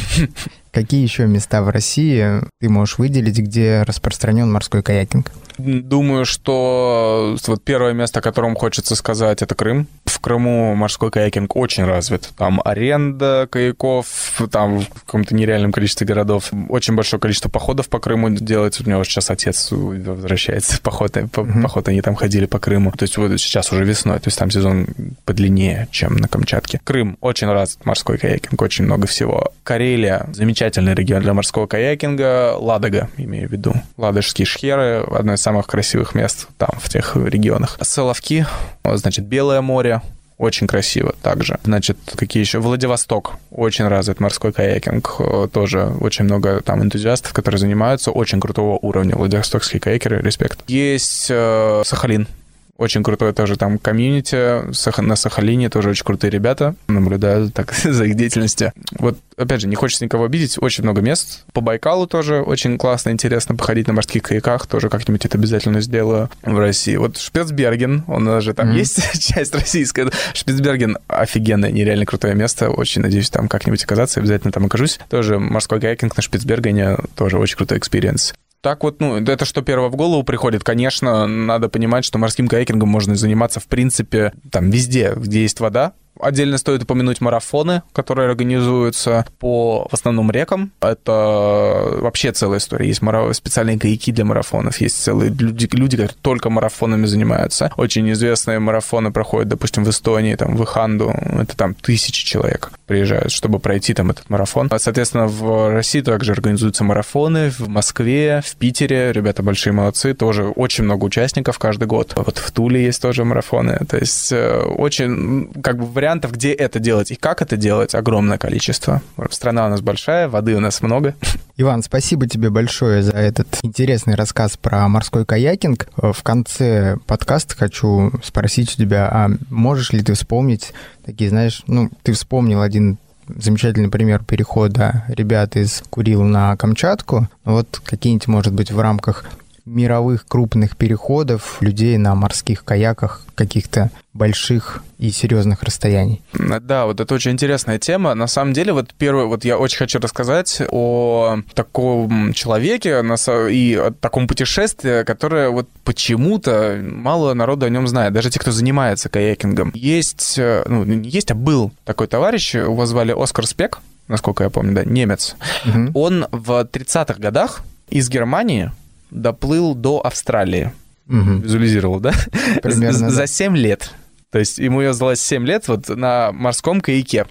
Speaker 3: какие еще места в России ты можешь выделить, где распространен морской каякинг?
Speaker 1: Думаю, что вот первое место, о котором хочется сказать, это Крым. В Крыму морской каякинг очень развит. Там аренда каяков, там в каком-то нереальном количестве городов. Очень большое количество походов по Крыму делается. У него сейчас отец возвращается в поход. По, mm-hmm. поход они там ходили по Крыму. То есть вот сейчас уже весной, то есть там сезон подлиннее, чем на Камчатке. Крым очень развит морской каякинг, очень много всего. Карелия замечательный регион для морского каякинга. Ладога, имею в виду. Ладожские шхеры, одно из самых красивых мест там, в тех регионах. Соловки, значит, Белое море, очень красиво также. Значит, какие еще? Владивосток. Очень развит морской каякинг. Тоже очень много там энтузиастов, которые занимаются. Очень крутого уровня. Владивостокские каякеры, респект. Есть э, Сахалин. Очень крутое тоже там комьюнити. На Сахалине тоже очень крутые ребята. Наблюдаю так за их деятельностью. Вот, опять же, не хочется никого обидеть. Очень много мест. По Байкалу тоже очень классно, интересно походить на морских каяках. Тоже как-нибудь это обязательно сделаю в России. Вот Шпицберген, он даже там mm-hmm. есть часть российская. Шпицберген офигенное, нереально крутое место. Очень надеюсь там как-нибудь оказаться. Обязательно там окажусь. Тоже морской каякинг на Шпицбергене. Тоже очень крутой experience так вот, ну, это что первое в голову приходит. Конечно, надо понимать, что морским каякингом можно заниматься, в принципе, там везде, где есть вода, Отдельно стоит упомянуть марафоны, которые организуются по в основном рекам. Это вообще целая история. Есть специальные гайки для марафонов, есть целые люди, люди, которые только марафонами занимаются. Очень известные марафоны проходят, допустим, в Эстонии, там, в Иханду. Это там тысячи человек приезжают, чтобы пройти там этот марафон. Соответственно, в России также организуются марафоны, в Москве, в Питере. Ребята большие молодцы, тоже очень много участников каждый год. Вот в Туле есть тоже марафоны. То есть э, очень, как бы, вариантов, где это делать и как это делать, огромное количество. Страна у нас большая, воды у нас много.
Speaker 3: Иван, спасибо тебе большое за этот интересный рассказ про морской каякинг. В конце подкаста хочу спросить у тебя, а можешь ли ты вспомнить такие, знаешь, ну, ты вспомнил один замечательный пример перехода ребят из Курил на Камчатку. Вот какие-нибудь, может быть, в рамках мировых крупных переходов людей на морских каяках каких-то больших и серьезных расстояний.
Speaker 1: Да, вот это очень интересная тема. На самом деле, вот первое, вот я очень хочу рассказать о таком человеке и о таком путешествии, которое вот почему-то мало народу о нем знает, даже те, кто занимается каякингом. Есть, э, ну, не есть, а был такой товарищ, его звали Оскар Спек, насколько я помню, да, немец. Угу. Он в 30-х годах из Германии доплыл до Австралии. Угу. Визуализировал, да? Примерно, За 7 лет. То есть ему ее сдалось 7 лет вот на морском каяке.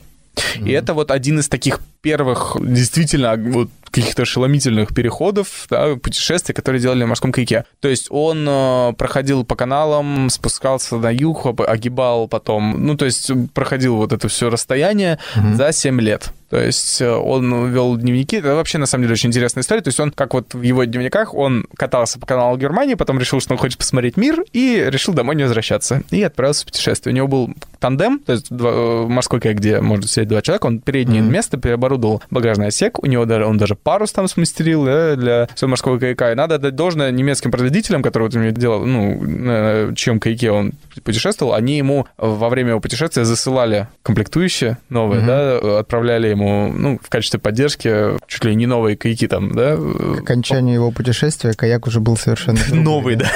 Speaker 1: И это вот один из таких первых действительно вот, каких-то ошеломительных переходов, да, путешествий, которые делали на морском каяке. То есть он э, проходил по каналам, спускался на юг, огибал потом, ну, то есть проходил вот это все расстояние mm-hmm. за 7 лет. То есть э, он вел дневники. Это вообще, на самом деле, очень интересная история. То есть он, как вот в его дневниках, он катался по каналу Германии, потом решил, что он хочет посмотреть мир, и решил домой не возвращаться. И отправился в путешествие. У него был тандем, то есть два, э, морской каяк, где может сидеть два человека. Он переднее mm-hmm. место переоборудовал багажный отсек. У него даже, он даже парус там смастерил да, для своего морского каяка. И надо отдать должное немецким производителям, которые вот имеют дело, ну, на чьем каяке он путешествовал, они ему во время его путешествия засылали комплектующие новые, mm-hmm. да, отправляли ему, ну, в качестве поддержки чуть ли не новые каяки там, да.
Speaker 3: К окончанию его путешествия каяк уже был совершенно
Speaker 1: новый, да.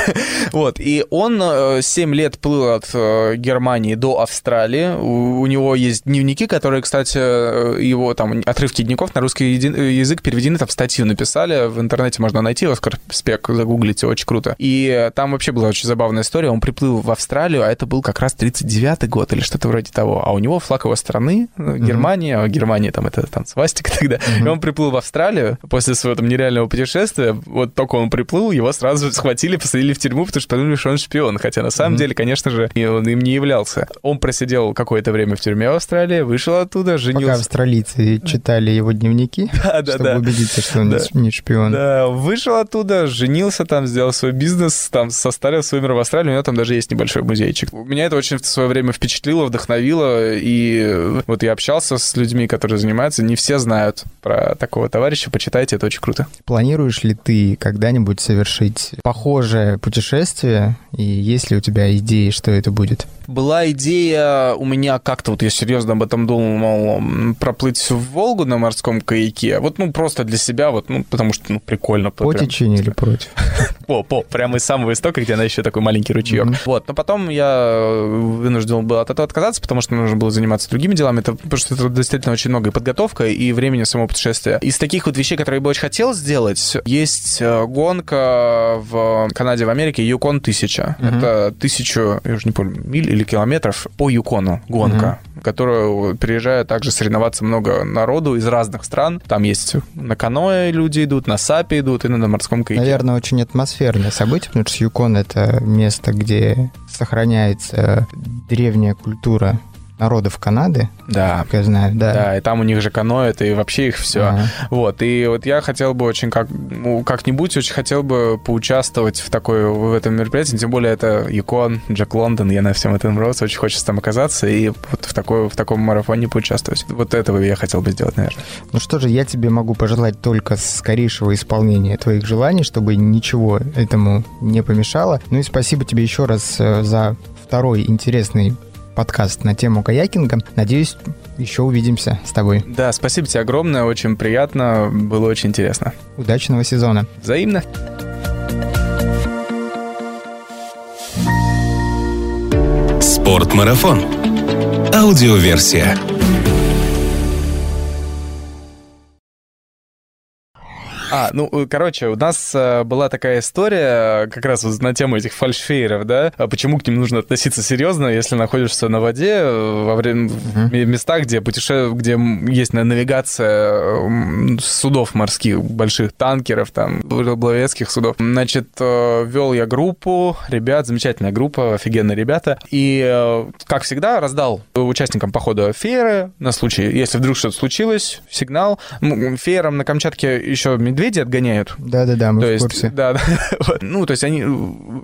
Speaker 1: Вот, и он 7 э, лет плыл от э, Германии до Австралии. У него есть дневники, которые, кстати, э, его там отрывки дневников на русский язык переведены, там статью написали, в интернете можно найти, Оскар Спек, загуглите, очень круто. И там вообще была очень забавная история, он приплыл в Австралию, а это был как раз 39-й год или что-то вроде того, а у него флаг его страны, Германия, mm-hmm. а Германия там это там свастика тогда. Mm-hmm. И он приплыл в Австралию после своего там нереального путешествия. Вот только он приплыл, его сразу схватили, посадили в тюрьму, потому что подумали, что он шпион. Хотя на самом mm-hmm. деле, конечно же, он им не являлся. Он просидел какое-то время в тюрьме в Австралии, вышел оттуда, женился. Пока
Speaker 3: австралийцы читали его дневники, да, да, чтобы да. убедиться, что он да. не шпион.
Speaker 1: Да, вышел оттуда, женился там, сделал свой бизнес, там состарил свой мир в Австралии, у него там даже есть небольшой музейчик. Меня это очень в свое время впечатлило, вдохновило, и вот я общался с людьми, которые занимаются, не все знают про такого товарища, почитайте, это очень круто.
Speaker 3: Планируешь ли ты когда-нибудь совершить похожее путешествие, и есть ли у тебя идеи, что это будет?
Speaker 1: Была идея у меня как-то, вот я серьезно об этом думал, проплыть в Волгу на морском каяке, вот, ну, просто для себя, вот, ну, потому что, ну, прикольно.
Speaker 3: По прям... течению или против?
Speaker 1: По, по, прямо из самого истока, где она еще такой маленький ручеек. Mm-hmm. Вот, но потом я вынужден был от этого отказаться, потому что нужно было заниматься другими делами, это, потому что это действительно очень много и подготовка, и времени самого путешествия. Из таких вот вещей, которые я бы очень хотел сделать, есть э, гонка в Канаде, в Америке, Юкон 1000. Mm-hmm. Это тысячу, я уже не помню, миль или километров по Юкону гонка, mm-hmm. которую приезжает также соревноваться много народу из разных стран. Там есть на каноэ люди идут, на сапе идут и на морском каяке.
Speaker 3: Наверное, очень атмосферное событие, потому что Юкон — это место, где сохраняется древняя культура народов Канады.
Speaker 1: Да.
Speaker 3: Как я знаю, да.
Speaker 1: Да, и там у них же каноэ, и вообще их все. Ага. Вот, и вот я хотел бы очень как, ну, как-нибудь очень хотел бы поучаствовать в такой, в этом мероприятии, тем более это Юкон, Джек Лондон, я на всем этом рос, очень хочется там оказаться и вот в, такой, в таком марафоне поучаствовать. Вот этого я хотел бы сделать, наверное.
Speaker 3: Ну что же, я тебе могу пожелать только скорейшего исполнения твоих желаний, чтобы ничего этому не помешало. Ну и спасибо тебе еще раз э, за второй интересный подкаст на тему каякинга. Надеюсь, еще увидимся с тобой.
Speaker 1: Да, спасибо тебе огромное, очень приятно, было очень интересно.
Speaker 3: Удачного сезона.
Speaker 1: Взаимно.
Speaker 4: Спортмарафон. Аудиоверсия.
Speaker 1: А, ну, э, короче, у нас э, была такая история как раз вот на тему этих фальшфейеров, да, а почему к ним нужно относиться серьезно, если находишься на воде э, во время uh-huh. местах, где путеше... где есть навигация судов морских, больших танкеров, там, рыболовецких судов. Значит, вел я группу, ребят, замечательная группа, офигенные ребята, и, как всегда, раздал участникам похода фееры на случай, если вдруг что-то случилось, сигнал. Феером на Камчатке еще медведи отгоняют.
Speaker 3: Да-да-да, мы
Speaker 1: то
Speaker 3: в
Speaker 1: есть,
Speaker 3: курсе.
Speaker 1: Да, да. Ну, то есть они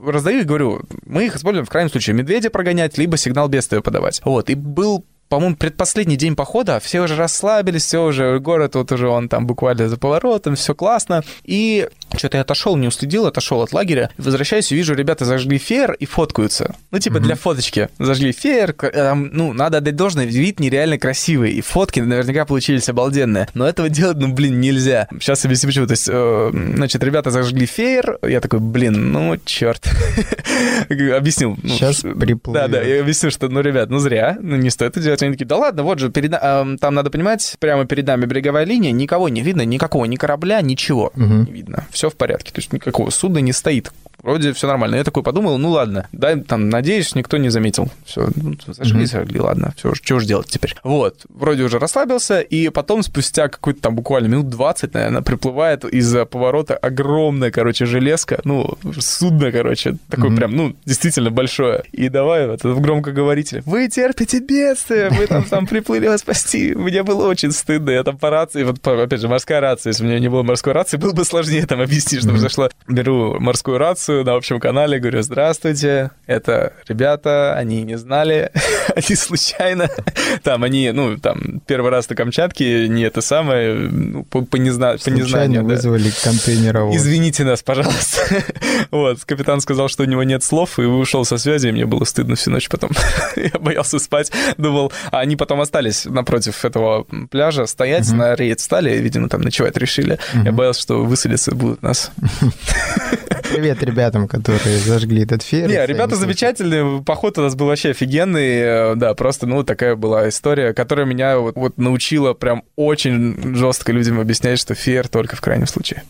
Speaker 1: раздаю и говорю, мы их используем в крайнем случае медведя прогонять, либо сигнал бедствия подавать. Вот, и был по-моему, предпоследний день похода, все уже расслабились, все уже, город вот уже он там буквально за поворотом, все классно. И что-то я отошел, не уследил, отошел от лагеря, возвращаюсь и вижу, ребята зажгли фейер и фоткаются. Ну, типа mm-hmm. для фоточки. Зажгли фейер, там, ну, надо отдать должное, вид нереально красивый, и фотки наверняка получились обалденные. Но этого делать, ну, блин, нельзя. Сейчас объясню, почему. То есть, э, значит, ребята зажгли фейер, я такой, блин, ну, черт. Объяснил.
Speaker 3: Ну, Сейчас приплывет.
Speaker 1: Да, да, я объясню, что, ну, ребят, ну, зря, ну, не стоит это делать. Они такие, да ладно, вот же, перед, э, там надо понимать, прямо перед нами береговая линия, никого не видно, никакого, ни корабля, ничего угу. не видно. Все в порядке. То есть никакого судна не стоит вроде все нормально. Я такой подумал, ну ладно, да, там, надеюсь, никто не заметил. Все, ну, зажгли, зажгли, ладно, все, что же делать теперь? Вот, вроде уже расслабился, и потом спустя какой-то там буквально минут 20, наверное, приплывает из-за поворота огромная, короче, железка, ну, судно, короче, такое mm-hmm. прям, ну, действительно большое. И давай вот в громкоговорителе, вы терпите бедствие, вы там, там приплыли вас спасти. Мне было очень стыдно, я там по рации, вот, опять же, морская рация, если у меня не было морской рации, было бы сложнее там объяснить, что произошло. Беру морскую рацию, приветствую на общем канале, говорю, здравствуйте, это ребята, они не знали, они случайно, там, они, ну, там, первый раз на Камчатке, не это самое, ну, по, по, незна... по незнанию.
Speaker 3: вызвали да. контейнеровоз.
Speaker 1: Извините нас, пожалуйста. вот, капитан сказал, что у него нет слов, и ушел со связи, и мне было стыдно всю ночь потом. Я боялся спать, думал, а они потом остались напротив этого пляжа стоять, uh-huh. на рейд стали, видимо, там ночевать решили. Uh-huh. Я боялся, что высадиться будут нас.
Speaker 3: Привет ребятам, которые зажгли этот фейер.
Speaker 1: Не, ребята замечательные, поход у нас был вообще офигенный, э, да, просто, ну, такая была история, которая меня вот, вот научила прям очень жестко людям объяснять, что фейер только в крайнем случае.